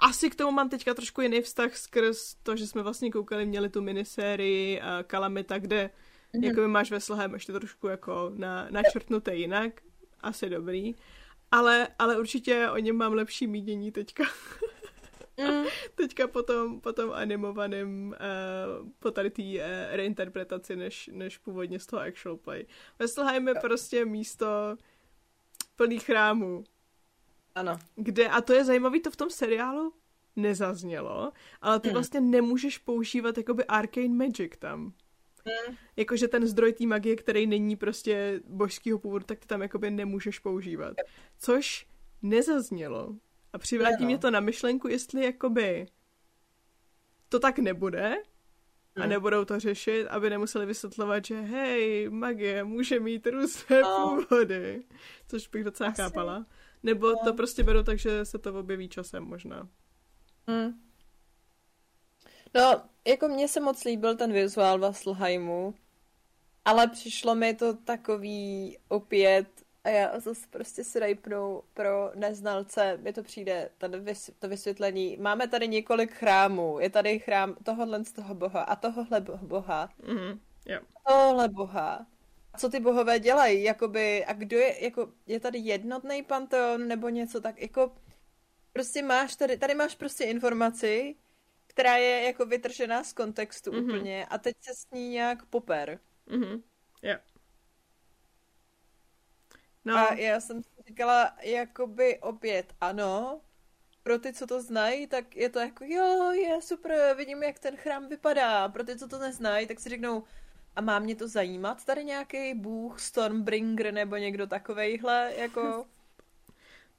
asi k tomu mám teďka trošku jiný vztah skrz to, že jsme vlastně koukali, měli tu minisérii uh, Kalamita, kde mm-hmm. jako máš veselé, máš to trošku jako na, načrtnuté jinak, asi dobrý. Ale, ale určitě o něm mám lepší mínění teďka. <laughs> Mm. <laughs> Teďka po tom, po tom animovaném, uh, po tady té uh, reinterpretaci, než, než původně z toho actual play. Vesselheim je prostě místo plný chrámů. Ano. Kde, a to je zajímavé, to v tom seriálu nezaznělo, ale ty mm. vlastně nemůžeš používat jakoby arcane magic tam. Mm. Jakože ten zdroj té magie, který není prostě božského původu, tak ty tam jakoby nemůžeš používat. Což nezaznělo a přivádí mě to na myšlenku, jestli jakoby to tak nebude a hmm. nebudou to řešit, aby nemuseli vysvětlovat, že hej, magie může mít různé no. původy, což bych docela Asi. chápala. Nebo no. to prostě beru tak, že se to objeví časem možná. Hmm. No, jako mně se moc líbil ten vizuál Vasselheimu, ale přišlo mi to takový opět a já zase prostě si rejpnu pro neznalce, mi to přijde, tady vys, to vysvětlení. Máme tady několik chrámů, je tady chrám tohohle z toho boha a tohohle boha. Mm-hmm. Yeah. Tohle boha. Co ty bohové dělají, jakoby, a kdo je, jako, je tady jednotný panteon nebo něco tak, jako, prostě máš tady, tady máš prostě informaci, která je jako vytržená z kontextu mm-hmm. úplně a teď se s ní nějak poper. Mhm. Yeah. No. A já jsem si říkala, jakoby opět ano, pro ty, co to znají, tak je to jako, jo, je super, vidím, jak ten chrám vypadá. Pro ty, co to neznají, tak si řeknou, a má mě to zajímat tady nějaký bůh, Stormbringer nebo někdo takovejhle, jako... <laughs>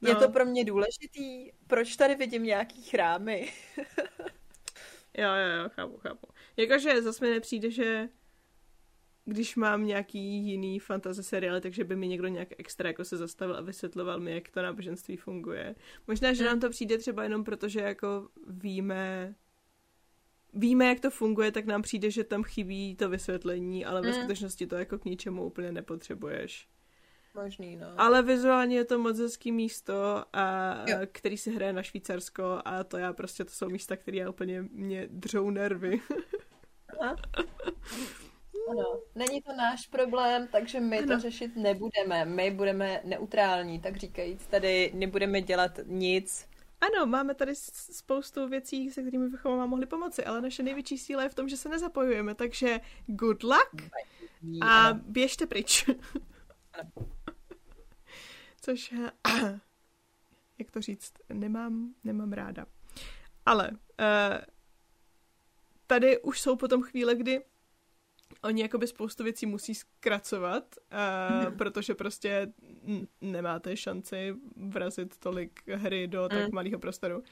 No. Je to pro mě důležitý? Proč tady vidím nějaký chrámy? <laughs> Jo, jo, jo, chápu, chápu. Jakože zase mi nepřijde, že když mám nějaký jiný fantasy seriály, takže by mi někdo nějak extra jako se zastavil a vysvětloval mi, jak to náboženství funguje. Možná, že nám to přijde třeba jenom proto, že jako víme víme, jak to funguje, tak nám přijde, že tam chybí to vysvětlení, ale ve mm. skutečnosti to jako k ničemu úplně nepotřebuješ. Možný, no. Ale vizuálně je to moc hezký místo, a, který se hraje na Švýcarsko a to já prostě, to jsou místa, které já úplně mě dřou nervy. <laughs> Ano, není to náš problém, takže my ano. to řešit nebudeme. My budeme neutrální, tak říkajíc. Tady nebudeme dělat nic. Ano, máme tady spoustu věcí, se kterými bychom vám mohli pomoci, ale naše největší síla je v tom, že se nezapojujeme, takže good luck a běžte pryč. <laughs> Což, <clears throat> jak to říct, nemám, nemám ráda. Ale uh, tady už jsou potom chvíle, kdy oni jakoby spoustu věcí musí zkracovat, uh, mm. protože prostě nemáte šanci vrazit tolik hry do tak mm. malého prostoru.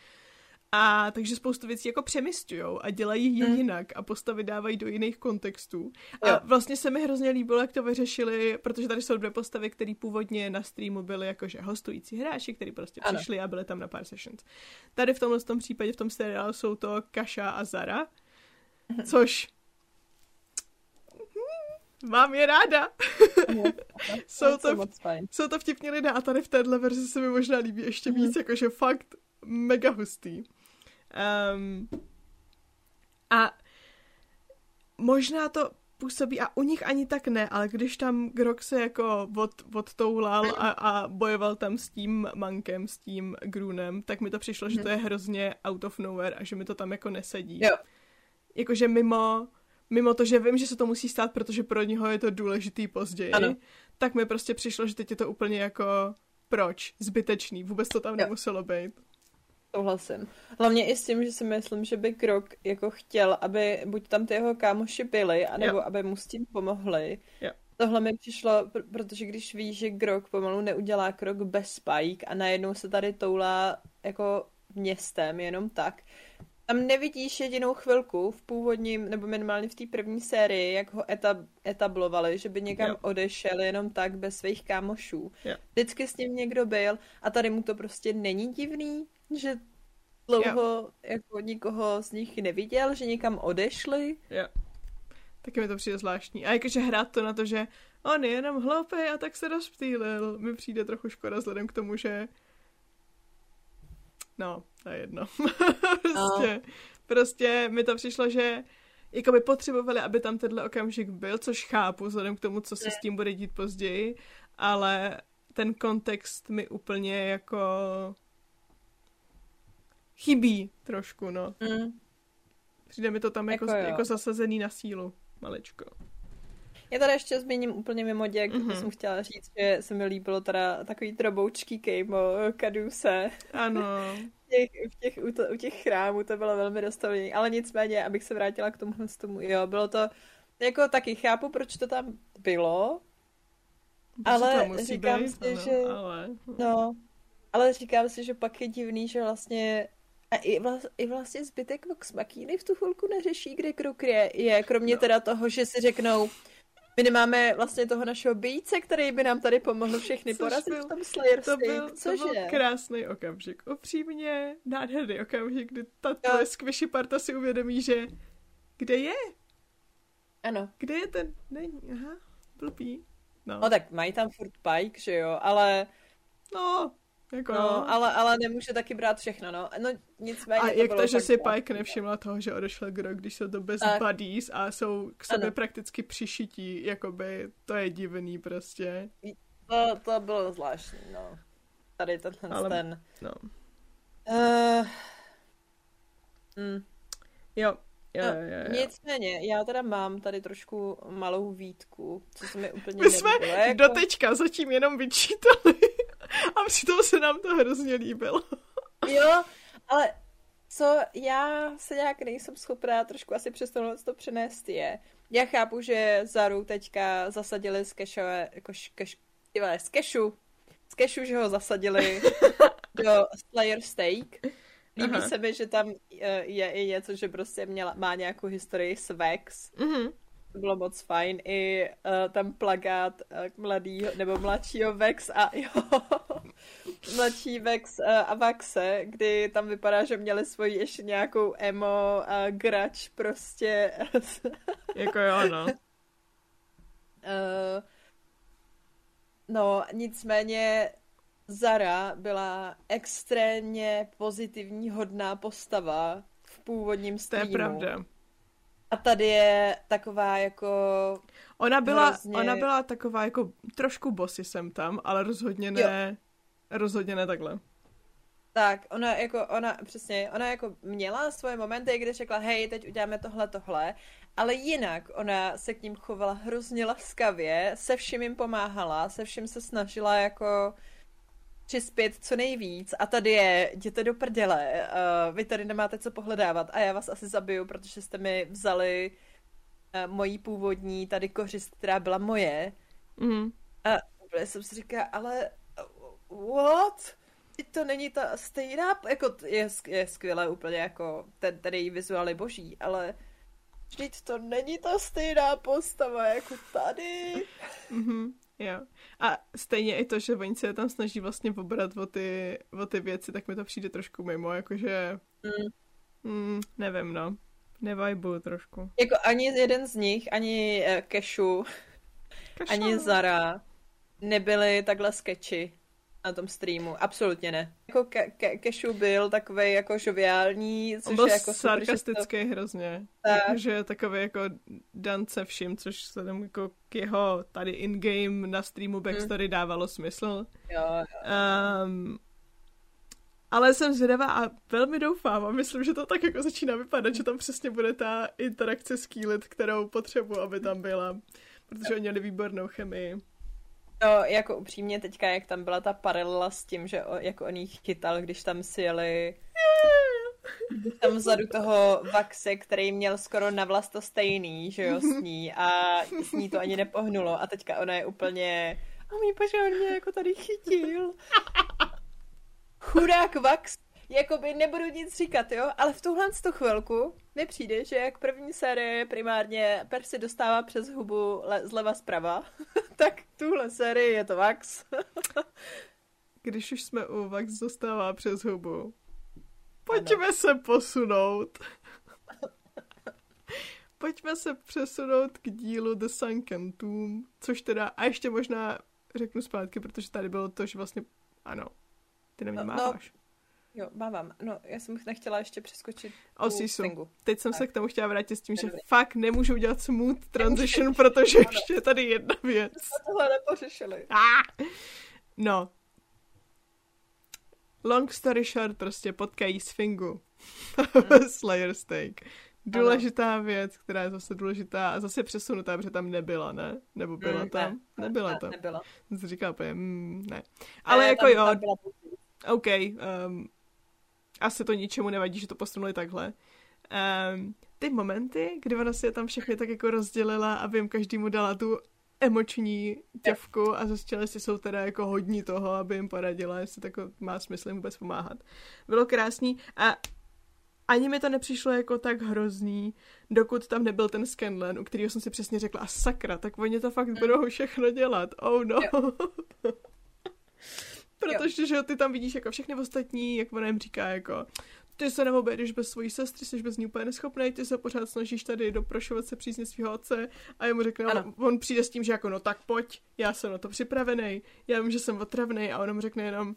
A takže spoustu věcí jako přemysťujou a dělají je mm. jinak a postavy dávají do jiných kontextů. A jo. vlastně se mi hrozně líbilo, jak to vyřešili, protože tady jsou dvě postavy, které původně na streamu byly jakože hostující hráči, kteří prostě ano. přišli a byli tam na pár sessions. Tady v tomhle tom případě, v tom seriálu jsou to Kaša a Zara, mhm. což Mám je ráda. <laughs> jsou, to, jsou to vtipní lidé a tady v téhle verzi se mi možná líbí ještě víc, mm. jakože fakt mega hustý. Um, a možná to působí, a u nich ani tak ne, ale když tam Grok se jako od, odtoulal a, a bojoval tam s tím mankem, s tím Grunem, tak mi to přišlo, že to je hrozně out of nowhere a že mi to tam jako nesedí. Jo. Jakože mimo mimo to, že vím, že se to musí stát, protože pro něho je to důležitý později, ano. tak mi prostě přišlo, že teď je to úplně jako proč? Zbytečný. Vůbec to tam jo. nemuselo být. Souhlasím. Hlavně i s tím, že si myslím, že by Krok jako chtěl, aby buď tam ty jeho kámoši byli, anebo jo. aby mu s tím pomohli. Jo. Tohle mi přišlo, pr- protože když víš, že Grok pomalu neudělá krok bez Spike a najednou se tady toulá jako městem jenom tak, tam nevidíš jedinou chvilku v původním, nebo minimálně v té první sérii, jak ho etab, etablovali, že by někam jo. odešel jenom tak bez svých kámošů. Jo. Vždycky s ním někdo byl a tady mu to prostě není divný, že dlouho jo. jako nikoho z nich neviděl, že někam odešli. Jo. Taky mi to přijde zvláštní. A jakože hrát to na to, že on je jenom hloupý a tak se rozptýlil, mi přijde trochu škoda vzhledem k tomu, že No, to je jedno. <laughs> prostě, no. prostě mi to přišlo, že jako by potřebovali, aby tam tenhle okamžik byl, což chápu vzhledem k tomu, co se s tím bude dít později, ale ten kontext mi úplně jako chybí trošku, no. Mm. Přijde mi to tam jako, jako, jako zasazený na sílu, maličko. Já tady ještě zmíním úplně mimo děk, mm-hmm. jsem chtěla říct, že se mi líbilo teda takový droboučký kejmo Kaduse. Ano. v těch, v těch, u, to, u těch chrámů to bylo velmi dostavení, ale nicméně, abych se vrátila k tomu, z tomu, jo, bylo to, jako taky chápu, proč to tam bylo, ale říkám být, si, no, že, ale... no, ale říkám si, že pak je divný, že vlastně a i, vlast, i vlastně zbytek Vox Machiny v tu chvilku neřeší, kde krok je, je kromě no. teda toho, že si řeknou, my nemáme vlastně toho našeho bíjce, který by nám tady pomohl všechny Což porazit byl, v tom Slayer to byl, Což to byl je? krásný okamžik. Upřímně nádherný okamžik, kdy ta tvoje squishy parta si uvědomí, že kde je? Ano. Kde je ten? Není, aha, blbý. No. no tak mají tam furt Pike, že jo, ale... No, jako... No, ale, ale nemůže taky brát všechno, no. No, nicméně A to jak to, že si Pike nevšimla toho, že odešel Grok, když jsou to bez tak. buddies a jsou k sobě ano. prakticky přišití, jakoby, to je divný prostě. To, to bylo zvláštní, no. Tady tenhle ale, ten... No. Uh, mm. Jo, Jo, no, jo, jo. Nicméně, já teda mám tady trošku malou výtku, co se mi úplně My jsme jako... dotečka zatím jenom vyčítali a přitom se nám to hrozně líbilo. <laughs> jo, ale co já se nějak nejsem schopná trošku asi přes to přenést je, já chápu, že Zaru teďka zasadili z kešové, jako keš, z kešu, z kešu, že ho zasadili <laughs> do Slayer Steak, Líbí Aha. se mi, že tam eh, je i něco, že prostě měla, má nějakou historii s Vex. Mm-hmm. To bylo moc fajn. I uh, tam plagát uh, mladýho, nebo mladšího Vex a jo, mladší Vex uh, a Vaxe, kdy tam vypadá, že měli svoji ještě nějakou emo a grač prostě. <laughs> jako jo, no. Uh, no, nicméně Zara byla extrémně pozitivní, hodná postava v původním streamu. To je pravda. A tady je taková jako... Ona byla, hrozně... ona byla taková jako trošku bossy jsem tam, ale rozhodně ne, jo. Rozhodně ne takhle. Tak, ona jako, ona, přesně, ona jako měla svoje momenty, kdy řekla, hej, teď uděláme tohle, tohle, ale jinak ona se k ním chovala hrozně laskavě, se vším jim pomáhala, se vším se snažila jako přispět co nejvíc a tady je, jděte do prdele, uh, vy tady nemáte co pohledávat a já vás asi zabiju, protože jste mi vzali uh, mojí původní tady kořist, která byla moje. Mm. A úplně jsem si říkala, ale what? To není ta stejná, jako je, je skvělé úplně, jako ten, ten její vizuál je boží, ale vždyť to není ta stejná postava jako tady. Mm-hmm. Jo. A stejně i to, že oni se tam snaží vlastně pobrat o ty, o ty věci, tak mi to přijde trošku mimo, jakože... Mm. Mm, nevím, no. Nevajbu trošku. Jako ani jeden z nich, ani uh, Keshu, ani Zara nebyli takhle sketchy na tom streamu. Absolutně ne. Jako ke- ke- Keshu byl takový jako žoviální, což On byl je jako sarkastický to... hrozně. Tak. Že je takový jako dance vším, což se tam jako k jeho tady in-game na streamu backstory hmm. dávalo smysl. Jo, jo. Um, ale jsem zvědavá a velmi doufám a myslím, že to tak jako začíná vypadat, že tam přesně bude ta interakce s Keelit, kterou potřebuji, aby tam byla. Protože oni měli výbornou chemii. No, jako upřímně teďka, jak tam byla ta paralela s tím, že o, jako on jí chytal, když tam si jeli tam vzadu toho Vaxe, který měl skoro na vlast to stejný, že jo, s ní a s ní to ani nepohnulo a teďka ona je úplně a mi on mě jako tady chytil. Chudák Vax jakoby nebudu nic říkat, jo, ale v tuhle tu chvilku mi přijde, že jak první série primárně Percy dostává přes hubu le- zleva zprava, <laughs> tak tuhle série je to Vax. <laughs> Když už jsme u Vax dostává přes hubu, pojďme ano. se posunout. <laughs> pojďme se přesunout k dílu The Sunken Tomb, což teda, a ještě možná řeknu zpátky, protože tady bylo to, že vlastně, ano, ty na mě no, máváš. Jo, mávám. No, já jsem nechtěla ještě přeskočit Osisu. Teď jsem tak. se k tomu chtěla vrátit s tím, že fakt nemůžu udělat smooth transition, protože ještě je tady jedna věc. jsme tohle nepořešili. Ah! No. Long story short, prostě potkají Sfingu. Hmm. <laughs> Slayer Steak. Důležitá ano. věc, která je zase důležitá a zase přesunutá, protože tam nebyla, ne? Nebo byla mm, tam? Ne, nebyla ne, tam. Nebyla. Jsem si říkala, mm, ne. Ale ne, jako tam, jo. Tam byla OK, um, asi to ničemu nevadí, že to posunuli takhle. Um, ty momenty, kdy ona si je tam všechny tak jako rozdělila, aby jim každému dala tu emoční těvku a zjistila, jestli jsou teda jako hodní toho, aby jim poradila, jestli to jako má smysl jim vůbec pomáhat. Bylo krásný a ani mi to nepřišlo jako tak hrozný, dokud tam nebyl ten Scanlan, u kterého jsem si přesně řekla, a sakra, tak oni to fakt budou všechno dělat, oh no. <laughs> Protože, jo. že ty tam vidíš jako všechny ostatní, jak ona jim říká, jako ty se neobejdeš bez svojí sestry, jsi bez ní úplně neschopný, ty se pořád snažíš tady doprošovat se přízně svého otce a jemu řekne, on, on přijde s tím, že jako no tak pojď, já jsem na to připravený, já vím, že jsem otravný a on mu řekne jenom,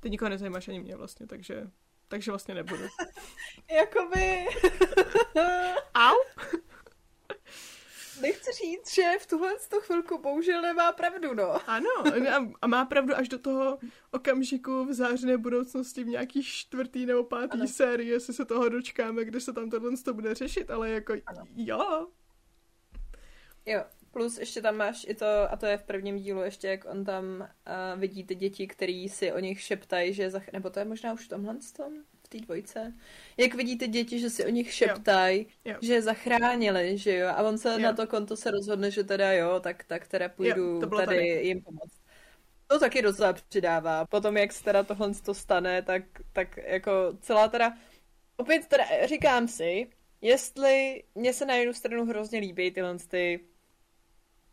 ty nikoho nezajímáš ani mě vlastně, takže, takže vlastně nebudu. <laughs> Jakoby... Au? <laughs> nechci říct, že v tuhle tu chvilku bohužel nemá pravdu, no. Ano, a má pravdu až do toho okamžiku v zářené budoucnosti v nějaký čtvrtý nebo pátý ano. sérii, jestli se toho dočkáme, kde se tam tohle to bude řešit, ale jako ano. jo. Jo, plus ještě tam máš i to, a to je v prvním dílu ještě, jak on tam uh, vidí ty děti, který si o nich šeptají, že, zach... nebo to je možná už v tomhle tom? V té dvojce. Jak vidíte děti, že si o nich šeptají, že je zachránili, že jo, a on se jo. na to konto se rozhodne, že teda jo, tak, tak teda půjdu jo, tady, tady jim pomoct. to taky docela přidává. Potom, jak se teda tohle to stane, tak, tak jako celá teda... Opět teda říkám si, jestli mě se na jednu stranu hrozně líbí tyhle ty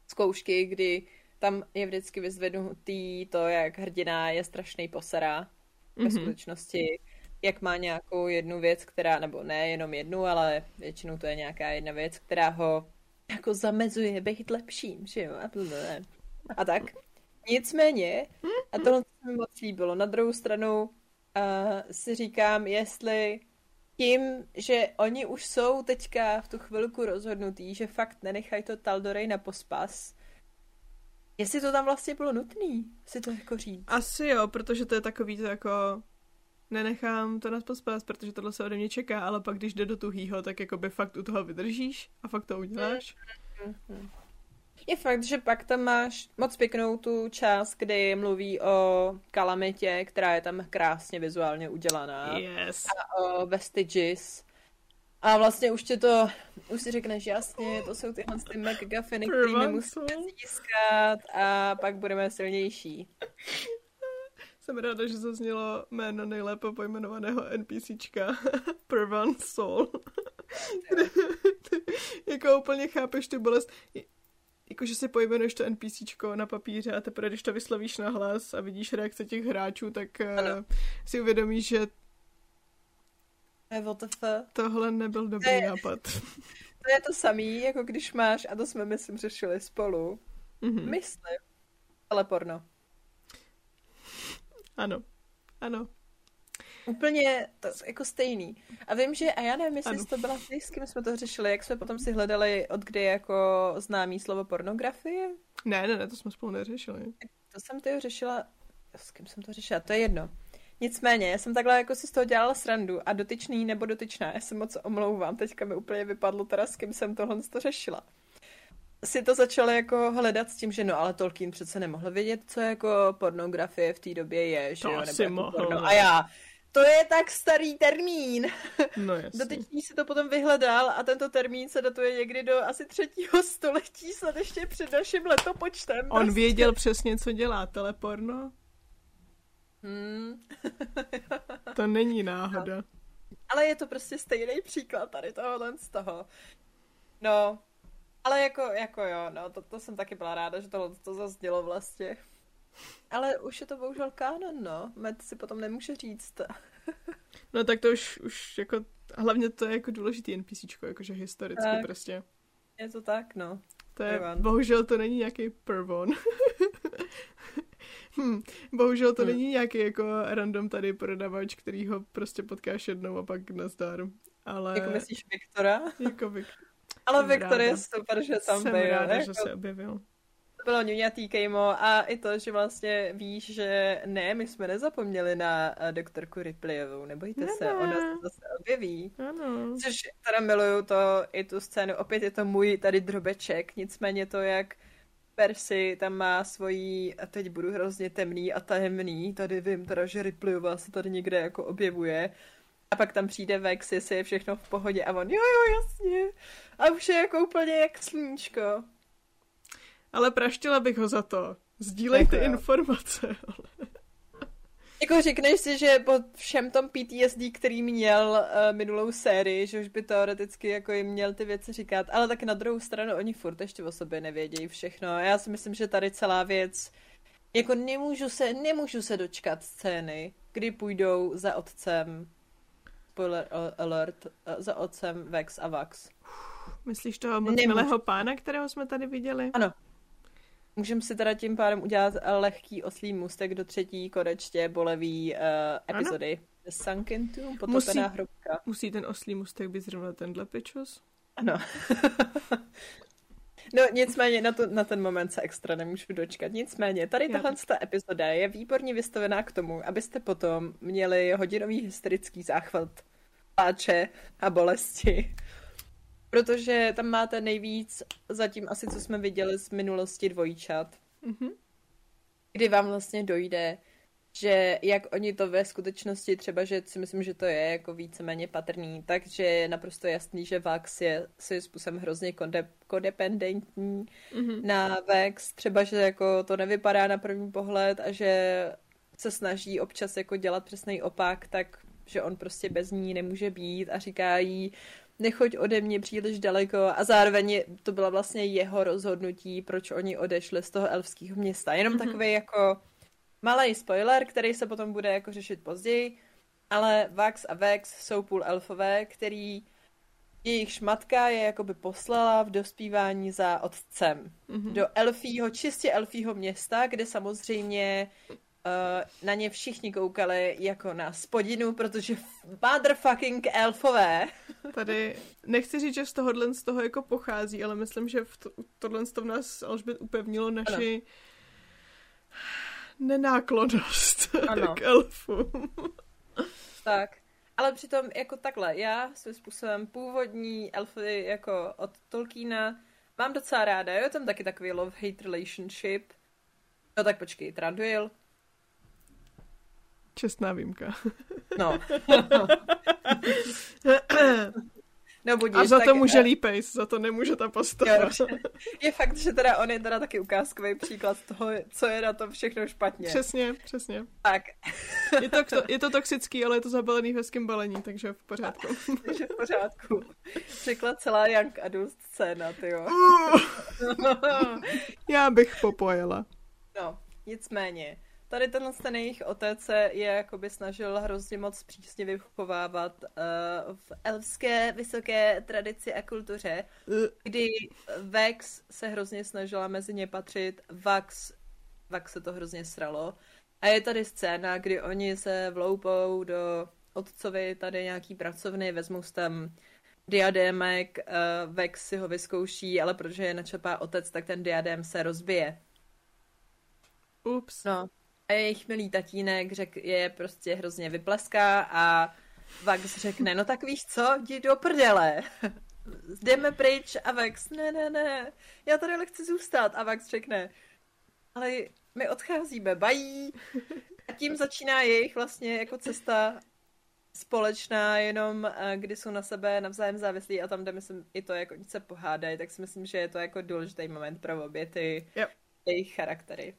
zkoušky, kdy tam je vždycky vyzvednutý to, jak hrdina je strašný posera mm-hmm. ve mhm. skutečnosti, jak má nějakou jednu věc, která, nebo ne jenom jednu, ale většinou to je nějaká jedna věc, která ho jako zamezuje být lepším, že jo? A, a tak. Nicméně, a tohle se mi moc líbilo. Na druhou stranu uh, si říkám, jestli tím, že oni už jsou teďka v tu chvilku rozhodnutý, že fakt nenechají to Taldorej na pospas, jestli to tam vlastně bylo nutný si to jako říct. Asi jo, protože to je takový to jako nenechám to na pospas, protože tohle se ode mě čeká, ale pak když jde do tuhýho, tak jako by fakt u toho vydržíš a fakt to uděláš. Mm-hmm. Je fakt, že pak tam máš moc pěknou tu část, kdy mluví o kalamitě, která je tam krásně vizuálně udělaná. Yes. A o vestiges. A vlastně už tě to, už si řekneš jasně, to jsou tyhle ty McGuffiny, které nemusíme získat a pak budeme silnější. Jsem ráda, že zaznělo jméno nejlépe pojmenovaného NPCčka <laughs> Pervan Soul. <laughs> jako úplně chápeš ty bolest jakože si pojmenuješ to NPCčko na papíře a teprve, když to vyslovíš na hlas a vidíš reakce těch hráčů, tak eh, ano. si uvědomíš, že tohle nebyl dobrý to je, nápad. <laughs> To je to samý, jako když máš, a to jsme myslím řešili spolu, mm-hmm. myslím, ale porno. Ano, ano. Úplně to jako stejný. A vím, že, a já nevím, jestli ano. to byla ty, s kým jsme to řešili, jak jsme potom si hledali, od kdy jako známý slovo pornografie? Ne, ne, ne, to jsme spolu neřešili. To jsem to řešila, s kým jsem to řešila, to je jedno. Nicméně, já jsem takhle jako si z toho dělala srandu a dotyčný nebo dotyčná, já se moc omlouvám, teďka mi úplně vypadlo teda, s kým jsem tohle to řešila si to začala jako hledat s tím, že no ale Tolkien přece nemohl vědět, co jako pornografie v té době je, že to jo? Nebo jako mohl. Porno. A já, to je tak starý termín. No. Dotyčný si to potom vyhledal a tento termín se datuje někdy do asi třetího století, snad ještě před naším letopočtem. On prostě. věděl přesně, co dělá teleporno? Hmm. <laughs> to není náhoda. No. Ale je to prostě stejný příklad tady tohohle z toho. No, ale jako, jako jo, no, to, to jsem taky byla ráda, že tohle to zaznělo vlastně. Ale už je to bohužel kánon, no. Med si potom nemůže říct. no tak to už, už jako, hlavně to je jako důležitý NPCčko, jakože historicky tak. prostě. Je to tak, no. To je, Ivan. bohužel to není nějaký pervon. <laughs> hm, bohužel to hmm. není nějaký jako random tady prodavač, který ho prostě potkáš jednou a pak nazdar. Ale... Jako myslíš Viktora? jako Viktor. Ale Viktor je super, že tam Jsem byl. ráda, jako... že se objevil bylo ňuňatý kejmo a i to, že vlastně víš, že ne, my jsme nezapomněli na eh, doktorku Ripleyovou, nebojte ne, se, ona se zase objeví. Ano. Což teda miluju to, i tu scénu, opět je to můj tady drobeček, nicméně to, jak Percy tam má svojí, a teď budu hrozně temný a tajemný, tady vím teda, že Ripleyová se tady někde jako objevuje, a pak tam přijde Vex, jestli je všechno v pohodě a on, jo, jo, jasně. A už je jako úplně jak sluníčko. Ale praštila bych ho za to. Sdílejte jako informace. Ale... <laughs> Jako řekneš si, že po všem tom PTSD, který měl uh, minulou sérii, že už by teoreticky jako jim měl ty věci říkat, ale tak na druhou stranu oni furt ještě o sobě nevědějí všechno. Já si myslím, že tady celá věc, jako nemůžu se, nemůžu se dočkat scény, kdy půjdou za otcem, spoiler alert, uh, za otcem Vex a Vax. Myslíš toho moc milého pána, kterého jsme tady viděli? Ano, Můžeme si teda tím pádem udělat eh, lehký oslý můstek do třetí konečně bolevý uh, epizody. The Sunken Tomb, potopená musí, hrobka. Musí ten oslý můstek být zrovna tenhle pičus? Ano. <laughs> no nicméně na, to, na ten moment se extra nemůžu dočkat. Nicméně tady tahle ta epizoda je výborně vystavená k tomu, abyste potom měli hodinový hysterický záchvat pláče a bolesti Protože tam máte nejvíc zatím asi, co jsme viděli z minulosti dvojčat. Mm-hmm. Kdy vám vlastně dojde, že jak oni to ve skutečnosti třeba, že si myslím, že to je jako víceméně patrný, takže je naprosto jasný, že Vax je svým způsobem hrozně kode, kodependentní mm-hmm. na Vex, třeba, že jako to nevypadá na první pohled a že se snaží občas jako dělat přesný opak, tak že on prostě bez ní nemůže být a říká jí, nechoď ode mě příliš daleko a zároveň to byla vlastně jeho rozhodnutí, proč oni odešli z toho elfského města. Jenom mm-hmm. takový jako malý spoiler, který se potom bude jako řešit později, ale Vax a Vex jsou půl elfové, který jejich šmatka je jakoby poslala v dospívání za otcem mm-hmm. do elfího, čistě elfího města, kde samozřejmě uh, na ně všichni koukali jako na spodinu, protože motherfucking elfové. <laughs> Tady nechci říct, že z tohohle z toho jako pochází, ale myslím, že v to, tohle z toho v nás Alžbět upevnilo naši ano. Nenáklonost <laughs> ano. k elfům. tak. Ale přitom jako takhle, já svým způsobem původní elfy jako od Tolkiena mám docela ráda, jo, tam taky takový love-hate relationship. No tak počkej, Tranduil, Čestná výjimka. No. <laughs> <laughs> no budíš, A za to může lípej, za to nemůže ta postava. Jo, je fakt, že teda on je teda taky ukázkový příklad toho, co je na tom všechno špatně. Přesně, přesně. Tak. Je to, je to toxický, ale je to zabalený v hezkým balení, takže v pořádku. <laughs> takže v pořádku. Řekla celá Young Adult scéna, ty jo. <laughs> Já bych popojela. No, nicméně tady tenhle ten jejich otec se je jakoby snažil hrozně moc přísně vychovávat uh, v elfské vysoké tradici a kultuře, kdy Vex se hrozně snažila mezi ně patřit, Vax, Vax se to hrozně sralo. A je tady scéna, kdy oni se vloupou do otcovi tady nějaký pracovny, vezmou tam diadémek, uh, Vex si ho vyzkouší, ale protože je načapá otec, tak ten diadém se rozbije. Ups. No, a jejich milý tatínek řek, je prostě hrozně vypleská a Vax řekne, no tak víš co, jdi do prdele. <laughs> Jdeme pryč a Vax, ne, ne, ne, já tady ale chci zůstat. A Vax řekne, ale my odcházíme, bají. A tím začíná jejich vlastně jako cesta společná, jenom eh, kdy jsou na sebe navzájem závislí a tam, kde myslím i to, jako se pohádají, tak si myslím, že je to jako důležitý moment pro obě ty yep. jejich charaktery.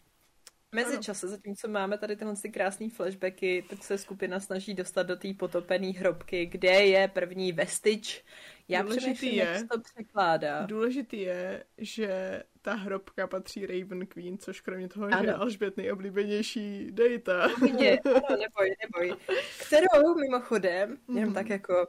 Mezičase, zatímco máme tady tyhle ty krásné flashbacky, tak se skupina snaží dostat do té potopené hrobky, kde je první vestič. Já důležitý je, jak to překládá. Důležitý je, že ta hrobka patří Raven Queen, což kromě toho, ano. je Alžbět nejoblíbenější dejta. Ne, <laughs> ano, neboj, neboj. Kterou mimochodem, mm-hmm. jenom tak jako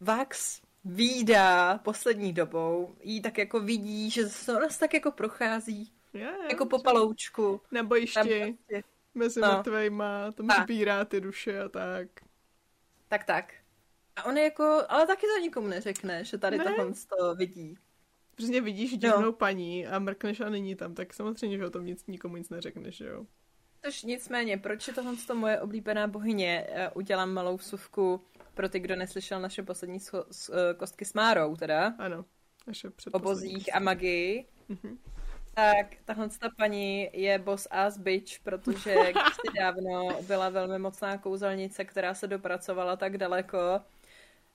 Vax výdá poslední dobou, jí tak jako vidí, že se nás tak jako prochází je, je, jako po paloučku. Na bojišti. Prostě. Mezi no. mrtvejma, tam tak. sbírá ty duše a tak. Tak, tak. A on je jako, ale taky to nikomu neřekne, že tady ne. tohle to vidí. Přesně vidíš divnou no. paní a mrkneš a není tam, tak samozřejmě, že o tom nic, nikomu nic neřekneš, jo. Tož nicméně, proč je tohle to moje oblíbená bohyně? Eh, udělám malou vsuvku pro ty, kdo neslyšel naše poslední scho- s, uh, kostky s Márou, teda. Ano, naše O bozích a magii. Mm-hmm. Tak, tahle ta paní je boss ass bitch, protože kdysi dávno byla velmi mocná kouzelnice, která se dopracovala tak daleko,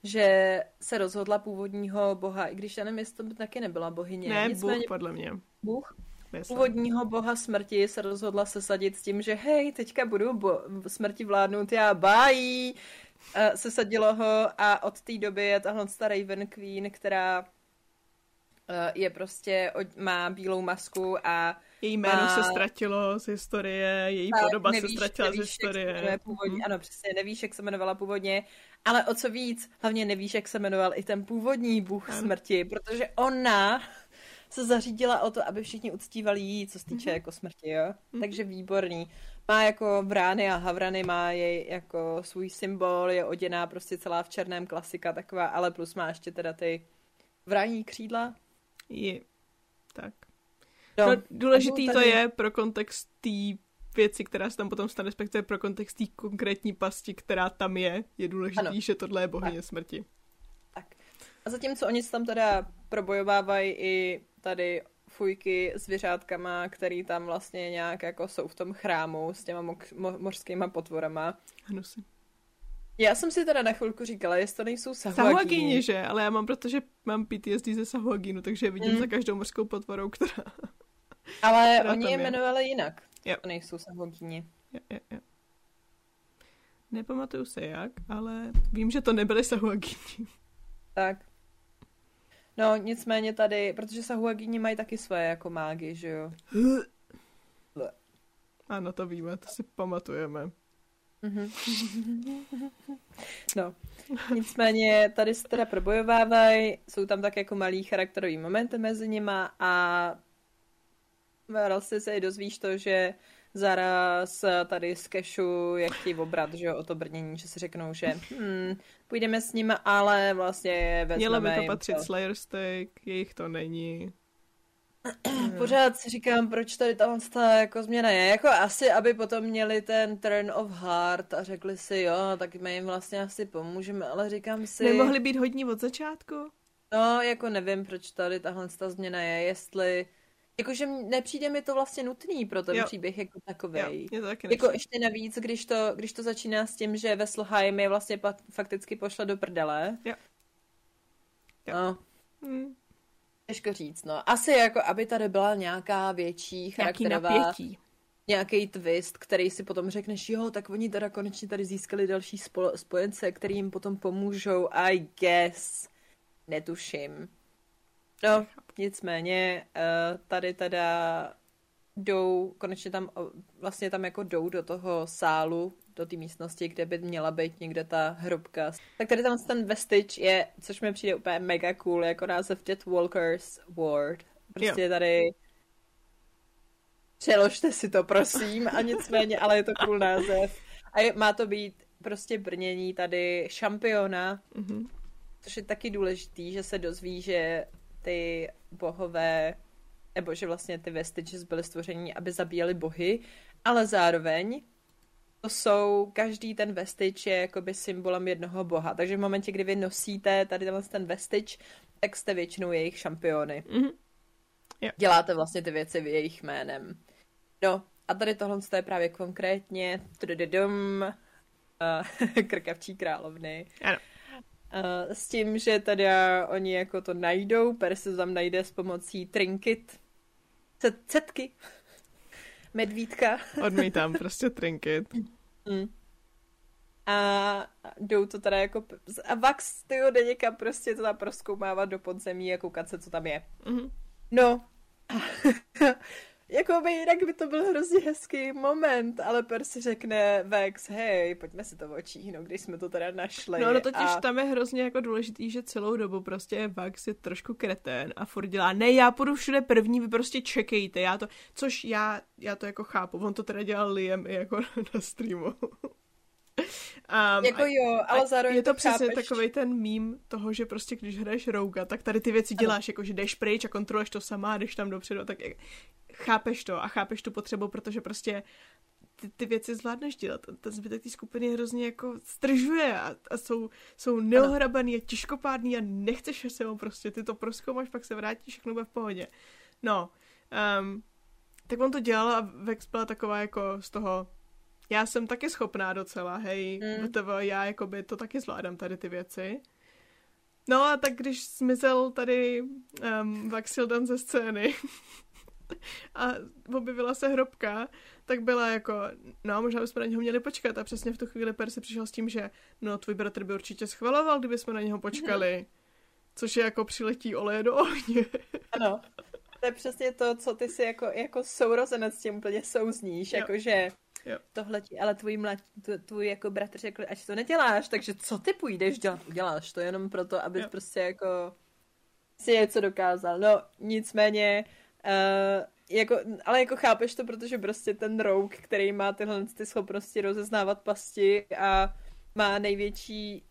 že se rozhodla původního boha, i když já nevím, jestli to by taky nebyla bohyně. Ne, Nicméně, Bůh podle mě. Bůh? Myslím. Původního boha smrti se rozhodla sesadit s tím, že hej, teďka budu bo- smrti vládnout já, bájí. Uh, sesadilo ho a od té doby je tahle stará Raven Queen, která Eh, je prostě, má bílou masku a její jméno má... se ztratilo z historie, její tak, podoba nevíš, se ztratila nevíš, z historie. Jak původně, mm. Ano, přesně, nevíš, jak se jmenovala původně, ale o co víc, hlavně nevíš, jak se jmenoval i ten původní bůh ano. smrti, protože ona se zařídila o to, aby všichni uctívali jí, co se týče mm-hmm. jako smrti, jo? Mm-hmm. Takže výborný. Má jako vrány a havrany, má jej jako svůj symbol, je oděná prostě celá v černém klasika taková, ale plus má ještě teda ty vrání křídla, je. Tak. No, no důležitý tady... to je pro kontext té věci, která se tam potom stane, respektive pro kontext té konkrétní pasti, která tam je, je důležitý, ano. že tohle je bohyně tak. smrti. Tak. A zatímco oni se tam teda probojovávají i tady fujky zvěřátkama, který tam vlastně nějak jako jsou v tom chrámu s těma mo- mo- mořskýma potvorama. Hnusy. Já jsem si teda na chvilku říkala, jestli to nejsou sahuagíni. Sahuagíni, že? Ale já mám, protože mám PTSD ze sahuagínu, takže je vidím mm. za každou mořskou potvorou, která... Ale která oni je jmenovali jinak. Jo. To nejsou sahuagíni. Jo, jo, jo. Nepamatuju se jak, ale vím, že to nebyly sahuagíni. Tak. No, nicméně tady, protože sahuagíni mají taky své jako mágy, že jo? Ano, to víme, to si pamatujeme. Mhm. <laughs> no, nicméně tady se teda probojovávají, jsou tam tak jako malý charakterový momenty mezi nima a vlastně se dozvíš to, že zaraz tady z kešu je chtějí obrat, že o to brnění, že si řeknou, že hmm, půjdeme s nimi, ale vlastně vezmeme Mělo by to patřit to. Slayer Steak, jejich to není. Pořád si říkám, proč tady ta, ta jako změna je. Jako asi, aby potom měli ten turn of heart a řekli si, jo, tak my jim vlastně asi pomůžeme, ale říkám si... Nemohli být hodní od začátku? No, jako nevím, proč tady tahle ta změna je, jestli... Jakože nepřijde mi to vlastně nutný pro ten jo. příběh jako takový. To taky jako ještě navíc, když to, když to začíná s tím, že Vesselheim je vlastně pat, fakticky pošle do prdele. Jo. jo. No. Hmm. Těžko říct, no. Asi jako, aby tady byla nějaká větší charakterová... Nějaký twist, který si potom řekneš, jo, tak oni teda konečně tady získali další spol- spojence, který jim potom pomůžou, I guess. Netuším. No, nicméně, uh, tady teda jdou, konečně tam, vlastně tam jako jdou do toho sálu, do té místnosti, kde by měla být někde ta hrobka. Tak tady tam ten vestige je, což mi přijde úplně mega cool, jako název Dead Walkers Ward. Prostě jo. tady přeložte si to, prosím, a nicméně, ale je to cool název. A je, má to být prostě brnění tady šampiona, mm-hmm. což je taky důležitý, že se dozví, že ty bohové, nebo že vlastně ty vestiges byly stvoření, aby zabíjeli bohy, ale zároveň jsou, každý ten vestič je jakoby symbolem jednoho boha. Takže v momentě, kdy vy nosíte tady ten vestič, tak jste většinou jejich šampiony. Mm-hmm. Jo. Děláte vlastně ty věci v jejich jménem. No, a tady tohle je právě konkrétně tududum, uh, <laughs> krkavčí královny. Ano. Uh, s tím, že tady oni jako to najdou, Perse tam najde s pomocí trinket, cetky, medvídka. Odmítám prostě trinket. Mm. A jdou to teda jako... A Vax, ty jde někam prostě to tam proskoumávat do podzemí a koukat se, co tam je. Mm-hmm. No. Jako by jinak by to byl hrozně hezký moment, ale Percy řekne Vex, hej, pojďme si to očíhnout, když jsme to teda našli. No, no totiž a... tam je hrozně jako důležitý, že celou dobu prostě Vex je trošku kretén a furt dělá, ne, já půjdu všude první, vy prostě čekejte, já to, což já, já to jako chápu, on to teda dělal Liam i jako <laughs> na streamu. <laughs> Um, jako jo, ale zároveň Je to, to přesně chápeš. takový ten mím toho, že prostě když hraješ Rouga, tak tady ty věci děláš, ano. jako že jdeš pryč a kontroluješ to sama, jdeš tam dopředu, tak chápeš to a chápeš tu potřebu, protože prostě ty, ty věci zvládneš dělat. Ten zbytek té skupiny hrozně jako stržuje a, a jsou, jsou neohrabaný a těžkopádný a nechceš se ho prostě, ty to proskoumáš, pak se vrátíš, všechno bude v pohodě. No, um, tak on to dělal a Vex byla taková jako z toho, já jsem taky schopná docela, hej, mm. já jako by to taky zvládám tady ty věci. No a tak když zmizel tady um, Vaxildan ze scény, <laughs> a objevila se hrobka, tak byla jako, no možná bychom na něho měli počkat a přesně v tu chvíli Percy přišel s tím, že no tvůj bratr by určitě schvaloval, kdyby jsme na něho počkali. <laughs> Což je jako přiletí oleje do ohně. <laughs> Ano. To je přesně to, co ty si jako, jako sourozenec tím úplně souzníš, jakože tohle ti, ale tvůj, mlad, tvůj jako bratr řekl, ať to neděláš, takže co ty půjdeš dělat, uděláš to jenom proto, abys jo. prostě jako si něco dokázal. No, nicméně Uh, jako, ale jako chápeš to, protože prostě ten rouk, který má tyhle ty schopnosti rozeznávat pasti a má největší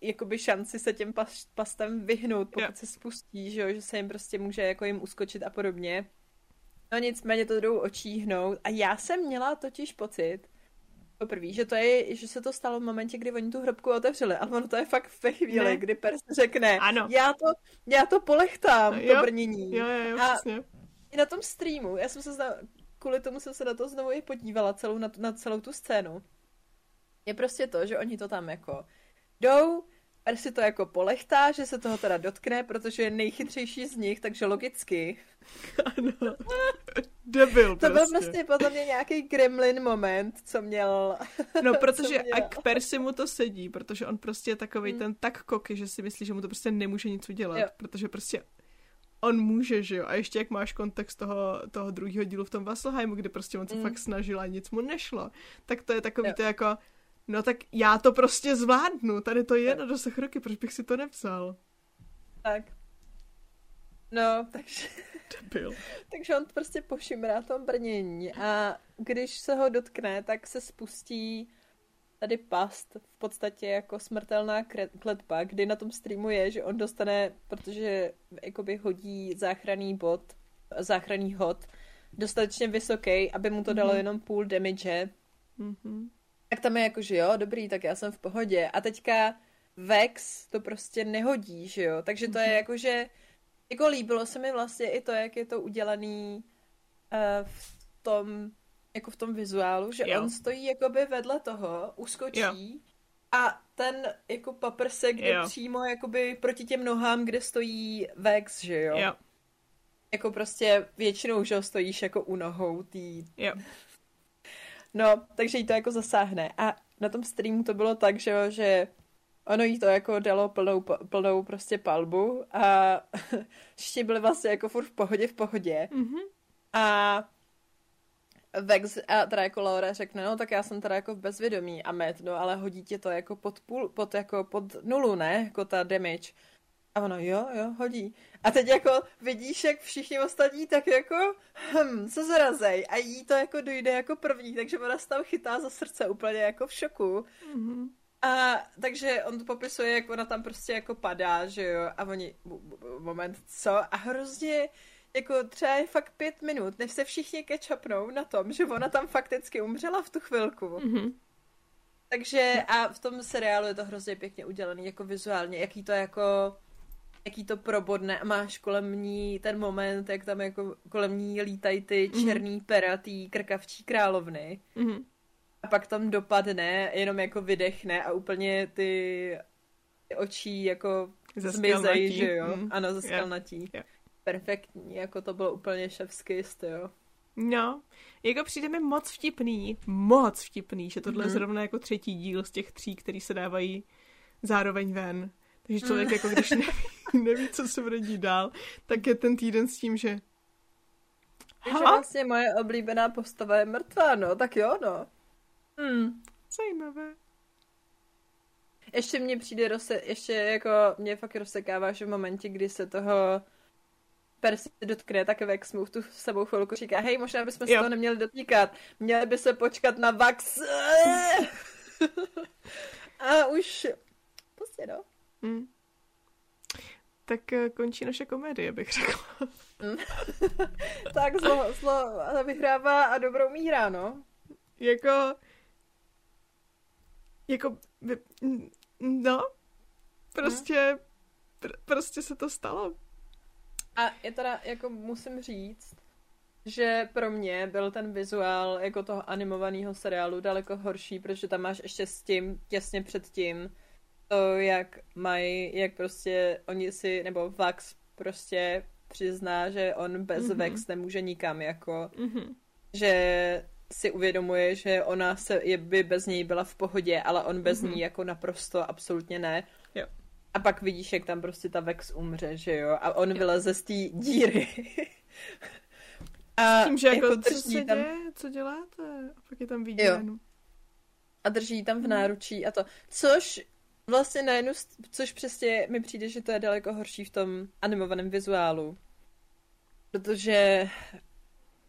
jakoby šanci se těm pas, pastem vyhnout, pokud yeah. se spustí, že, jo? že se jim prostě může jako jim uskočit a podobně. No nicméně to jdou očíhnout a já jsem měla totiž pocit, poprvé, že to je, že se to stalo v momentě, kdy oni tu hrobku otevřeli, ale ono to je fakt ve chvíli, ne. kdy Pers řekne, ano. Já, to, já to polechtám, jo. to brnění. Jo, jo, jo, a přesně i na tom streamu, já jsem se zna, kvůli tomu jsem se na to znovu i podívala, celou, na, na celou tu scénu. Je prostě to, že oni to tam jako jdou, a si to jako polechtá, že se toho teda dotkne, protože je nejchytřejší z nich, takže logicky. <laughs> Ano. Debil To byl prostě podle mě nějaký gremlin moment, co měl... <laughs> No, protože <laughs> měl. a k Persi mu to sedí, protože on prostě je takový hmm. ten tak koky, že si myslí, že mu to prostě nemůže nic udělat, jo. protože prostě on může, že jo? A ještě jak máš kontext toho, toho druhého dílu v tom Vasselheimu, kde prostě on se mm. fakt snažil a nic mu nešlo, tak to je takový jo. to jako, no tak já to prostě zvládnu, tady to je na dosah roky, proč bych si to nepsal? Tak. No, takže... Debil. <laughs> takže on prostě pošimrá tom brnění a když se ho dotkne, tak se spustí tady past, v podstatě jako smrtelná kletba, kdy na tom streamu je, že on dostane, protože jakoby hodí záchranný bod, záchranný hod, dostatečně vysoký, aby mu to dalo mm-hmm. jenom půl damage. Mm-hmm. Tak tam je jako, že jo, dobrý, tak já jsem v pohodě. A teďka Vex to prostě nehodí, že jo. Takže to je mhm. jako, že jako líbilo se mi vlastně i to, jak je to udělaný uh, v tom jako v tom vizuálu, že jo. on stojí jakoby vedle toho, uskočí jo. a ten jako paprsek jde přímo jakoby proti těm nohám, kde stojí Vex, že jo? Jo. Jako prostě většinou, že stojíš jako u nohou tý... Jo. No, takže jí to jako zasáhne. A na tom streamu to bylo tak, že jo, že ono jí to jako dalo plnou, plnou prostě palbu a <laughs> všichni byli vlastně jako furt v pohodě, v pohodě. Mm-hmm. A Vex a teda jako Laura řekne, no tak já jsem teda jako v bezvědomí a Matt, no ale hodí tě to jako pod půl, pod jako pod nulu, ne? Jako ta damage. A ono, jo, jo, hodí. A teď jako vidíš, jak všichni ostatní tak jako, hm, se zarazej. A jí to jako dojde jako první, takže ona se tam chytá za srdce úplně jako v šoku. Mm-hmm. A takže on to popisuje, jak ona tam prostě jako padá, že jo, a oni, moment, co? A hrozně, jako třeba je fakt pět minut, než se všichni kečapnou na tom, že ona tam fakticky umřela v tu chvilku. Mm-hmm. Takže a v tom seriálu je to hrozně pěkně udělaný, jako vizuálně, jaký to jako jaký to probodne a máš kolem ní ten moment, jak tam jako kolem ní lítají ty mhm. černý mm-hmm. pera, ty krkavčí královny. Mm-hmm. A pak tam dopadne, jenom jako vydechne a úplně ty očí jako zmizej, že jo? Mm. Ano, zaskalnatí. Yeah. Yeah perfektní, jako to bylo úplně šefský jo. No, jako přijde mi moc vtipný, moc vtipný, že tohle mm-hmm. je mhm. zrovna jako třetí díl z těch tří, který se dávají zároveň ven. Takže člověk mm. jako když neví, <laughs> neví, co se bude dít dál, tak je ten týden s tím, že Takže vlastně moje oblíbená postava je mrtvá, no, tak jo, no. Hmm. Zajímavé. Ještě mě přijde, rose, ještě jako mě fakt rozsekává, že v momentě, kdy se toho Percy dotkne, tak Vex mu v tu sebou chvilku říká, hej, možná bychom se to neměli dotýkat, měli by se počkat na Vax. <laughs> A už prostě no. Mm. Tak eh, končí naše komedie, bych řekla. Mm. <laughs> tak zlo, zlo vyhrává a dobrou míhra, no. Jako... Jako... No. Prostě... Mm. Pr- prostě se to stalo. A je teda, jako musím říct, že pro mě byl ten vizuál jako toho animovaného seriálu daleko horší, protože tam máš ještě s tím, těsně před tím, to, jak mají, jak prostě oni si, nebo Vax prostě přizná, že on bez mm-hmm. Vex nemůže nikam, jako, mm-hmm. že si uvědomuje, že ona se, je, by bez něj byla v pohodě, ale on bez mm-hmm. ní jako naprosto absolutně ne. Jo. A pak vidíš, jak tam prostě ta Vex umře, že jo? A on vyleze z té díry. <laughs> a tím, že jako, jako co se tam... děje? Co děláte? A pak je tam vidět. A drží tam v hmm. náručí a to. Což vlastně na jednu, což přesně mi přijde, že to je daleko horší v tom animovaném vizuálu. Protože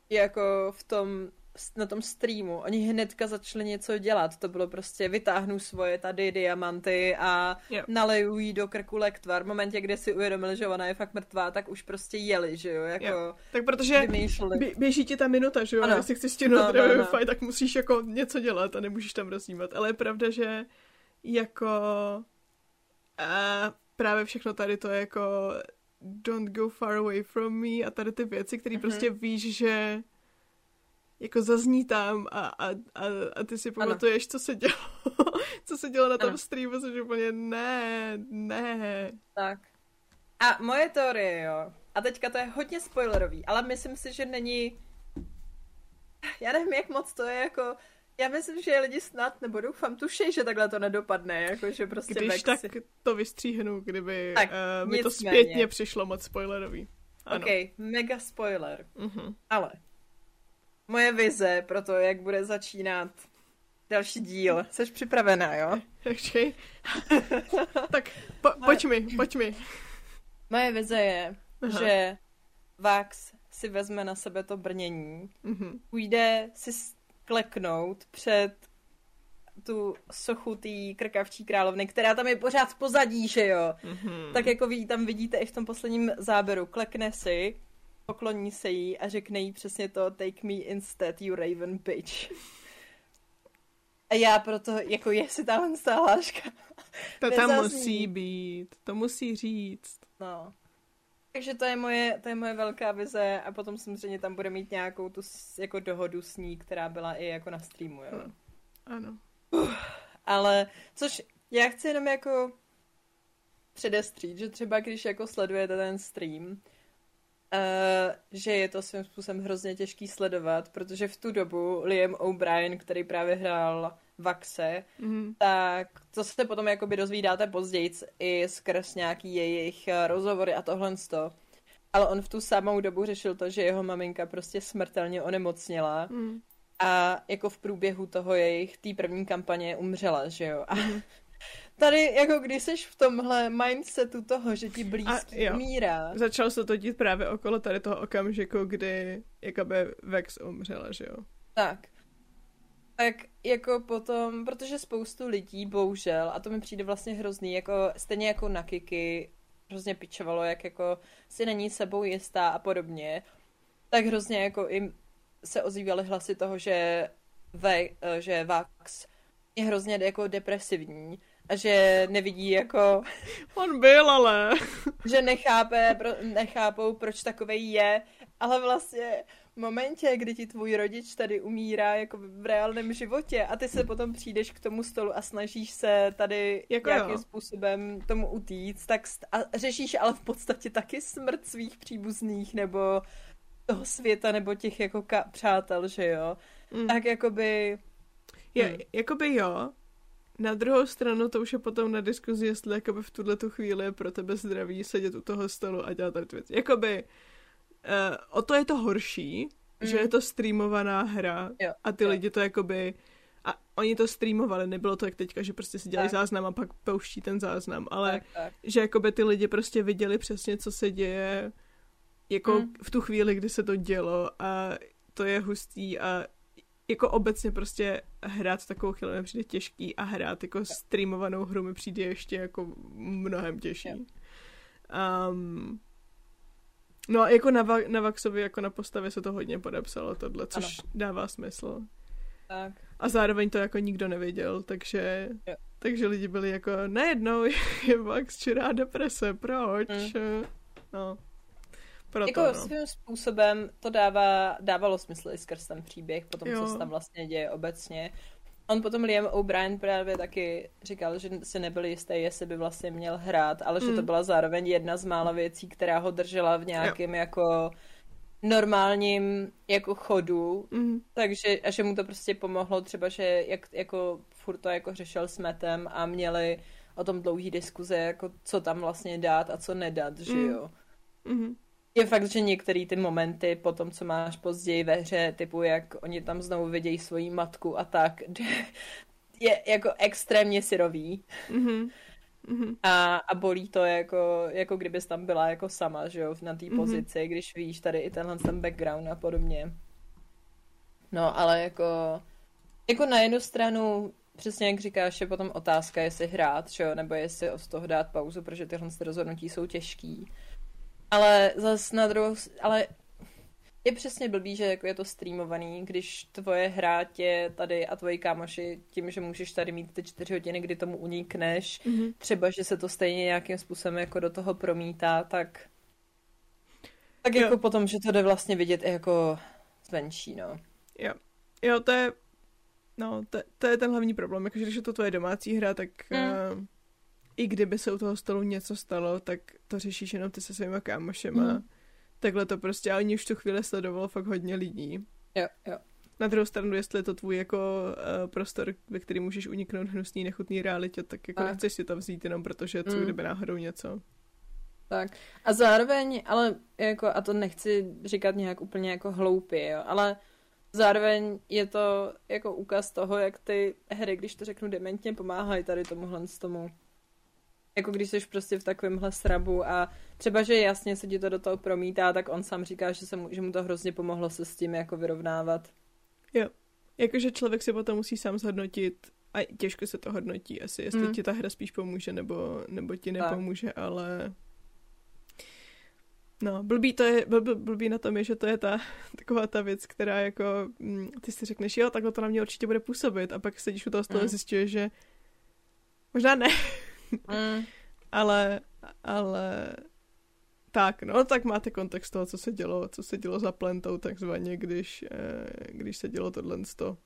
jako v tom na tom streamu. Oni hnedka začali něco dělat. To bylo prostě vytáhnu svoje tady diamanty a jo. naleju jí do krku lektvar. V momentě, kdy si uvědomili, že ona je fakt mrtvá, tak už prostě jeli, že jo? Jako jo. Tak protože bě- běží ti ta minuta, že jo? Ano. Jestli chceš stihnout no, no, no. fight, tak musíš jako něco dělat a nemůžeš tam roznímat. Ale je pravda, že jako a právě všechno tady to jako don't go far away from me a tady ty věci, které mm-hmm. prostě víš, že jako zazní tam a, a, a, a ty si pamatuješ, ano. co se dělo, <laughs> co se dělo na tom ano. streamu, což úplně ne, ne. Tak. A moje teorie, jo, a teďka to je hodně spoilerový, ale myslím si, že není, já nevím, jak moc to je jako, já myslím, že lidi snad, nebo doufám, tušej, že takhle to nedopadne, jako že prostě Když Vexi... tak to vystříhnu, kdyby tak, uh, mi to zpětně přišlo moc spoilerový. Ano. Ok, mega spoiler. Uh-huh. Ale moje vize pro to, jak bude začínat další díl. Jsi připravená, jo? <laughs> Okay. <laughs> tak po, pojď mi, pojď mi. Moje vize je, Aha. že Vax si vezme na sebe to brnění, mm-hmm. půjde si kleknout před tu sochu té krkavčí královny, která tam je pořád v pozadí, že jo? Mm-hmm. Tak jako vy tam vidíte i v tom posledním záběru. Klekne si, pokloní se jí a řekne jí přesně to Take me instead, you raven bitch. A já proto, jako jestli tam hláška To tam musí být, to musí říct. No. Takže to je moje, to je moje velká vize a potom samozřejmě tam bude mít nějakou tu jako dohodu s ní, která byla i jako na streamu, jo. No. Ano. Uh, ale, což já chci jenom jako předestřít, že třeba když jako sledujete ten stream, uh, že je to svým způsobem hrozně těžký sledovat, protože v tu dobu Liam O'Brien, který právě hrál Vaxe, mm-hmm. tak to se potom jakoby dozvídáte později i skrz nějaký jejich eh, rozhovory a tohle to. Ale on v tu samou dobu řešil to, že jeho maminka prostě smrtelně onemocněla mm. a jako v průběhu toho jejich, té první kampaně umřela, že jo. A <laughs> tady jako když jsi v tomhle mindsetu toho, že ti blízký umírá. Začal se to dít právě okolo tady toho okamžiku, kdy jakoby Vex umřela, že jo. Tak tak jako potom, protože spoustu lidí, bohužel, a to mi přijde vlastně hrozný, jako stejně jako na Kiki, hrozně pičovalo, jak jako si není sebou jistá a podobně, tak hrozně jako jim se ozývaly hlasy toho, že, ve, eh, že Vax je hrozně jako depresivní a že nevidí jako... <laughs> On byl, ale... <laughs> že nechápe, nechápou, proč takovej je, ale vlastně momentě, kdy ti tvůj rodič tady umírá jako v reálném životě a ty se potom přijdeš k tomu stolu a snažíš se tady jako nějakým jo. způsobem tomu utíct, tak a řešíš ale v podstatě taky smrt svých příbuzných nebo toho světa nebo těch jako ka- přátel, že jo? Mm. Tak jakoby... Je, hmm. jakoby jo, na druhou stranu to už je potom na diskuzi, jestli jakoby v tuhle tu chvíli je pro tebe zdravý sedět u toho stolu a dělat tady věci. Jakoby o to je to horší, mm. že je to streamovaná hra jo, a ty jo. lidi to jakoby a oni to streamovali, nebylo to jak teďka, že prostě si dělají záznam a pak pouští ten záznam, ale tak, tak. že jakoby ty lidi prostě viděli přesně, co se děje jako mm. v tu chvíli, kdy se to dělo a to je hustý a jako obecně prostě hrát takovou chvíli mi přijde těžký a hrát jako streamovanou hru mi přijde ještě jako mnohem těžší. Um, No a jako na, Va- na Vaxovi, jako na postavě se to hodně podepsalo tohle, což ano. dává smysl. Tak. A zároveň to jako nikdo nevěděl, takže, jo. takže lidi byli jako, najednou je Vax čirá deprese, proč? Mm. No. Proto, jako no. svým způsobem to dává, dávalo smysl i skrz ten příběh, potom jo. co se tam vlastně děje obecně. On potom Liam O'Brien právě taky říkal, že si nebyl jistý, jestli by vlastně měl hrát, ale mm. že to mm. byla zároveň jedna z mála věcí, která ho držela v nějakém jo. jako normálním jako chodu, mm. takže a že mu to prostě pomohlo třeba, že jak jako furt to jako řešil s Metem a měli o tom dlouhý diskuze, jako co tam vlastně dát a co nedat, že mm. jo. Mm je fakt, že některé ty momenty po tom, co máš později ve hře, typu jak oni tam znovu vidějí svoji matku a tak, <laughs> je jako extrémně syrový. Mm-hmm. Mm-hmm. A, a bolí to jako, jako kdybys tam byla jako sama, že jo, na té mm-hmm. pozici, když víš tady i tenhle ten background a podobně. No, ale jako, jako na jednu stranu, přesně jak říkáš, je potom otázka, jestli hrát, že jo, nebo jestli od toho dát pauzu, protože tyhle rozhodnutí jsou těžký. Ale zas na druhou, ale je přesně blbý, že jako je to streamovaný, když tvoje hra tě tady a tvoji kámoši tím, že můžeš tady mít ty čtyři hodiny, kdy tomu unikneš, mm-hmm. třeba, že se to stejně nějakým způsobem jako do toho promítá, tak Tak jako jo. potom, že to jde vlastně vidět i jako zvenčí, no. Jo. Jo, to je, no, to, to je ten hlavní problém, jakože když je to tvoje domácí hra, tak mm. uh, i kdyby se u toho stolu něco stalo, tak to řešíš jenom ty se svýma kámošema. Mm. Takhle to prostě, a oni už tu chvíli sledovalo fakt hodně lidí. Jo, jo. Na druhou stranu, jestli je to tvůj jako uh, prostor, ve který můžeš uniknout hnusný, nechutný realitě, tak jako a. nechceš si to vzít jenom protože co mm. kdyby náhodou něco. Tak. A zároveň, ale jako, a to nechci říkat nějak úplně jako hloupě, jo, ale zároveň je to jako ukaz toho, jak ty hry, když to řeknu dementně, pomáhají tady tomuhle z tomu. Jako když jsi prostě v takovémhle srabu a třeba, že jasně se ti to do toho promítá, tak on sám říká, že, se mu, že mu to hrozně pomohlo se s tím jako vyrovnávat. Jo. Jakože člověk si potom musí sám zhodnotit, a těžko se to hodnotí asi, jestli mm. ti ta hra spíš pomůže, nebo, nebo ti nepomůže, tak. ale No, blbý, to je, blbý, blbý na tom je, že to je ta <laughs> taková ta věc, která jako, mm, ty si řekneš, jo, takhle to na mě určitě bude působit a pak sedíš u toho stolu mm. a zjišťuješ, že možná ne, mm. <laughs> ale, ale tak, no, tak máte kontext toho, co se dělo, co se dělo za plentou takzvaně, když, eh, když se dělo tohle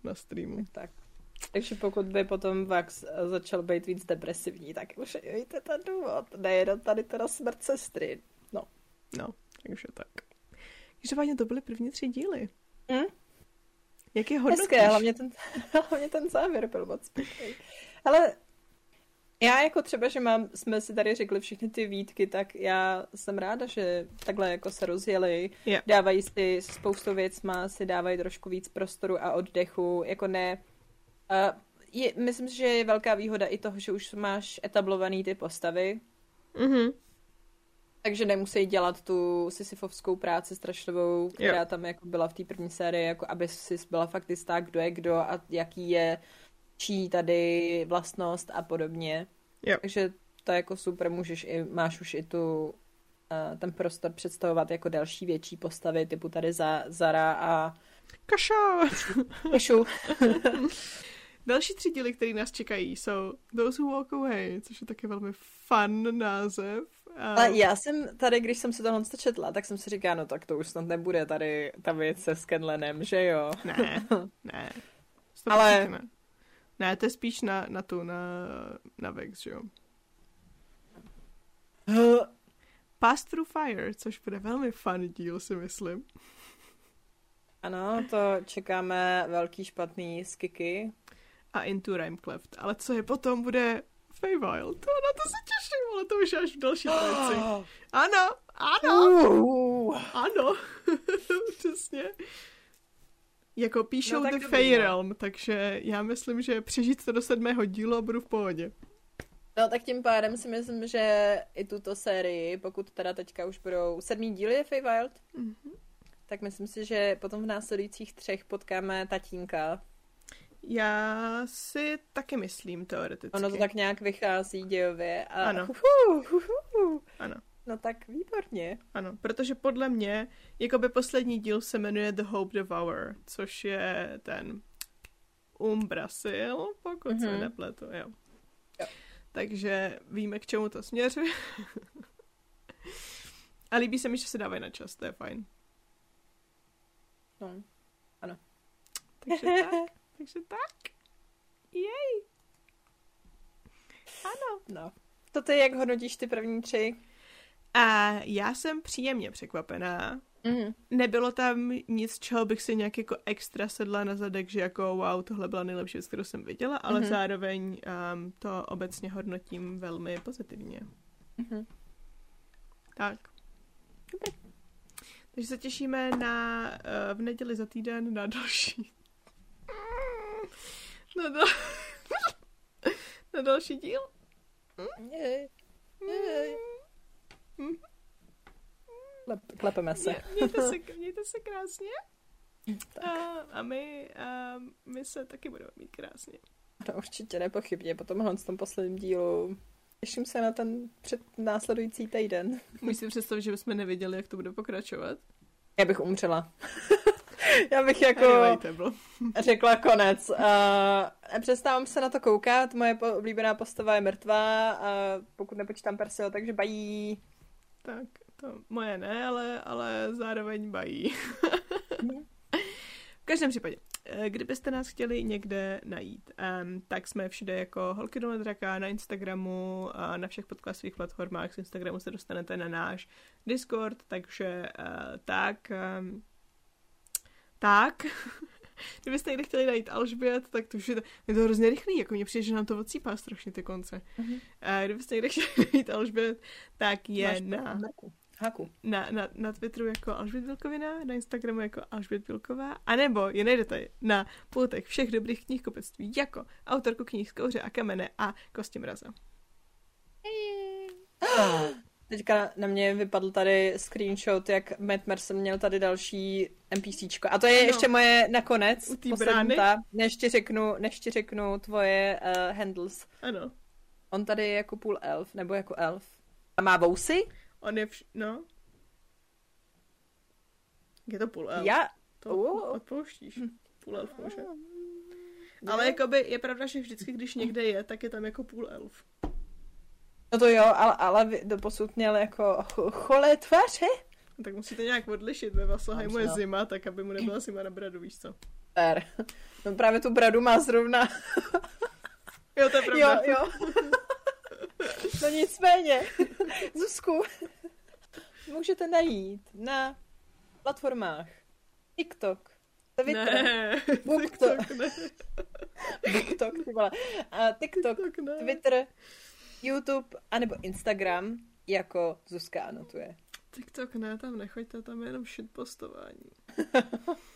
na streamu. Tak. Takže pokud by potom Vax začal být víc depresivní, tak už víte ten důvod. Nejenom tady teda smrt sestry. No. No, takže tak. Každopádně to byly první tři díly. Mm? Jak je hodnotíš? Hezké, hlavně ten, <laughs> hlavně ten závěr byl moc pěkný. Ale já jako třeba, že mám, jsme si tady řekli všechny ty výtky, tak já jsem ráda, že takhle jako se rozjeli, yeah. dávají si spoustu věcma, si dávají trošku víc prostoru a oddechu, jako ne... Uh, je, myslím si, že je velká výhoda i toho, že už máš etablovaný ty postavy. Mm-hmm. Takže nemusí dělat tu sisyfovskou práci strašlivou, která jo. tam jako byla v té první sérii, jako aby si byla fakt jistá, kdo je kdo a jaký je čí tady vlastnost a podobně. Jo. Takže to je jako super, můžeš i, máš už i tu uh, ten prostor představovat jako další větší postavy, typu tady za, Zara a Kaša! <laughs> Kašu. <laughs> Další tři díly, které nás čekají, jsou Those Who Walk Away, což je taky velmi fun název. A... a já jsem tady, když jsem si tohle četla, tak jsem si říkala, no tak to už snad nebude tady ta věc se Scanlanem, že jo? Ne, <laughs> ne. Ale... Ne. Ne, to je spíš na, na tu, na, na Vex, že jo? Pass Through Fire, což bude velmi fun díl, si myslím. Ano, to čekáme velký špatný skiky a Into Cleft. Ale co je potom, bude Feywild. To, na to se těším, ale to už až v další <gasps> trojici. Ano, ano, uh. ano, <laughs> přesně. Jako píšou no, The Fey Realm, takže já myslím, že přežít to do sedmého dílu a budu v pohodě. No tak tím pádem si myslím, že i tuto sérii, pokud teda teďka už budou sedmý díly je Feywild, mm-hmm. tak myslím si, že potom v následujících třech potkáme tatínka, já si taky myslím teoreticky. Ono to tak nějak vychází dějově. A... Ano. Uhu, uhu. Ano. No tak výborně. Ano, protože podle mě, jako by poslední díl se jmenuje The Hope Devour, což je ten Umbrasil, pokud mm-hmm. se mhm. nepletu, jo. jo. Takže víme, k čemu to směřuje. A líbí se mi, že se dávají na čas, to je fajn. No, ano. Takže <laughs> tak. Takže tak. Jej. Ano. No. To ty jak hodnotíš ty první tři? A já jsem příjemně překvapená. Mm-hmm. Nebylo tam nic, čeho bych si nějak jako extra sedla na zadek, že jako wow, tohle byla nejlepší věc, kterou jsem viděla, ale mm-hmm. zároveň um, to obecně hodnotím velmi pozitivně. Mm-hmm. Tak. Dobrý. Takže se těšíme na uh, v neděli za týden na další na, dal... <laughs> na další díl? Hm? Klepeme se. Mějte se, mějte se krásně. Tak. A, a, my, a my se taky budeme mít krásně. No, určitě nepochybně. Po tomhle tom posledním dílu těším se na ten před následující týden. Můžeš si představit, že bychom nevěděli, jak to bude pokračovat? Já bych umřela. <laughs> Já bych jako <laughs> řekla konec. Uh, přestávám se na to koukat, moje oblíbená postava je mrtvá, a pokud nepočítám Persio, takže bají. Tak, To moje ne, ale, ale zároveň bají. v každém případě, eh, kdybyste nás chtěli někde najít, um, tak jsme všude jako Holky do draka, na Instagramu, a na všech podcastových platformách. Z Instagramu se dostanete na náš Discord, takže uh, tak. Um, tak. <laughs> Kdybyste někde chtěli najít Alžbět, tak to už je to, je to hrozně rychlý, jako mě přijde, že nám to odsýpá strašně ty konce. Uh-huh. A kdybyste někde chtěli <laughs> najít Alžbět, tak je Máš na... Haku. Na, na, na Twitteru jako Alžbět Vilkovina, na Instagramu jako Alžbět Vilková, anebo je najdete na pultech všech dobrých knih kopectví jako autorku knih z Kouře a kamene a Kosti mraza. <gasps> Teďka na mě vypadl tady screenshot, jak Matt Mercer měl tady další NPCčko. A to je ano. ještě moje nakonec. U té brány. Ta, než ti řeknu, než ti řeknu tvoje uh, handles. Ano. On tady je jako půl elf, nebo jako elf. A má vousy? On je vš... no. Je to půl elf. Já? To uh. odpouštíš. Hm. Půl elf může. Ale jakoby je pravda, že vždycky, když někde je, tak je tam jako půl elf. No to jo, ale, ale do posud měl jako cholé tváře. No, tak musíte nějak odlišit, ve Vaslheimu je zima, tak aby mu nebyla zima na bradu, víš co? Per. No právě tu bradu má zrovna. <laughs> jo, to je pravda. Jo, jo. no nicméně, Zuzku, můžete najít na platformách TikTok, Twitter, ne, <laughs> TikTok, ne. BookTok, TikTok, TikTok ne. Twitter, YouTube anebo Instagram jako Zuzka anotuje. TikTok ne, tam nechoďte, tam je jenom shitpostování. <laughs>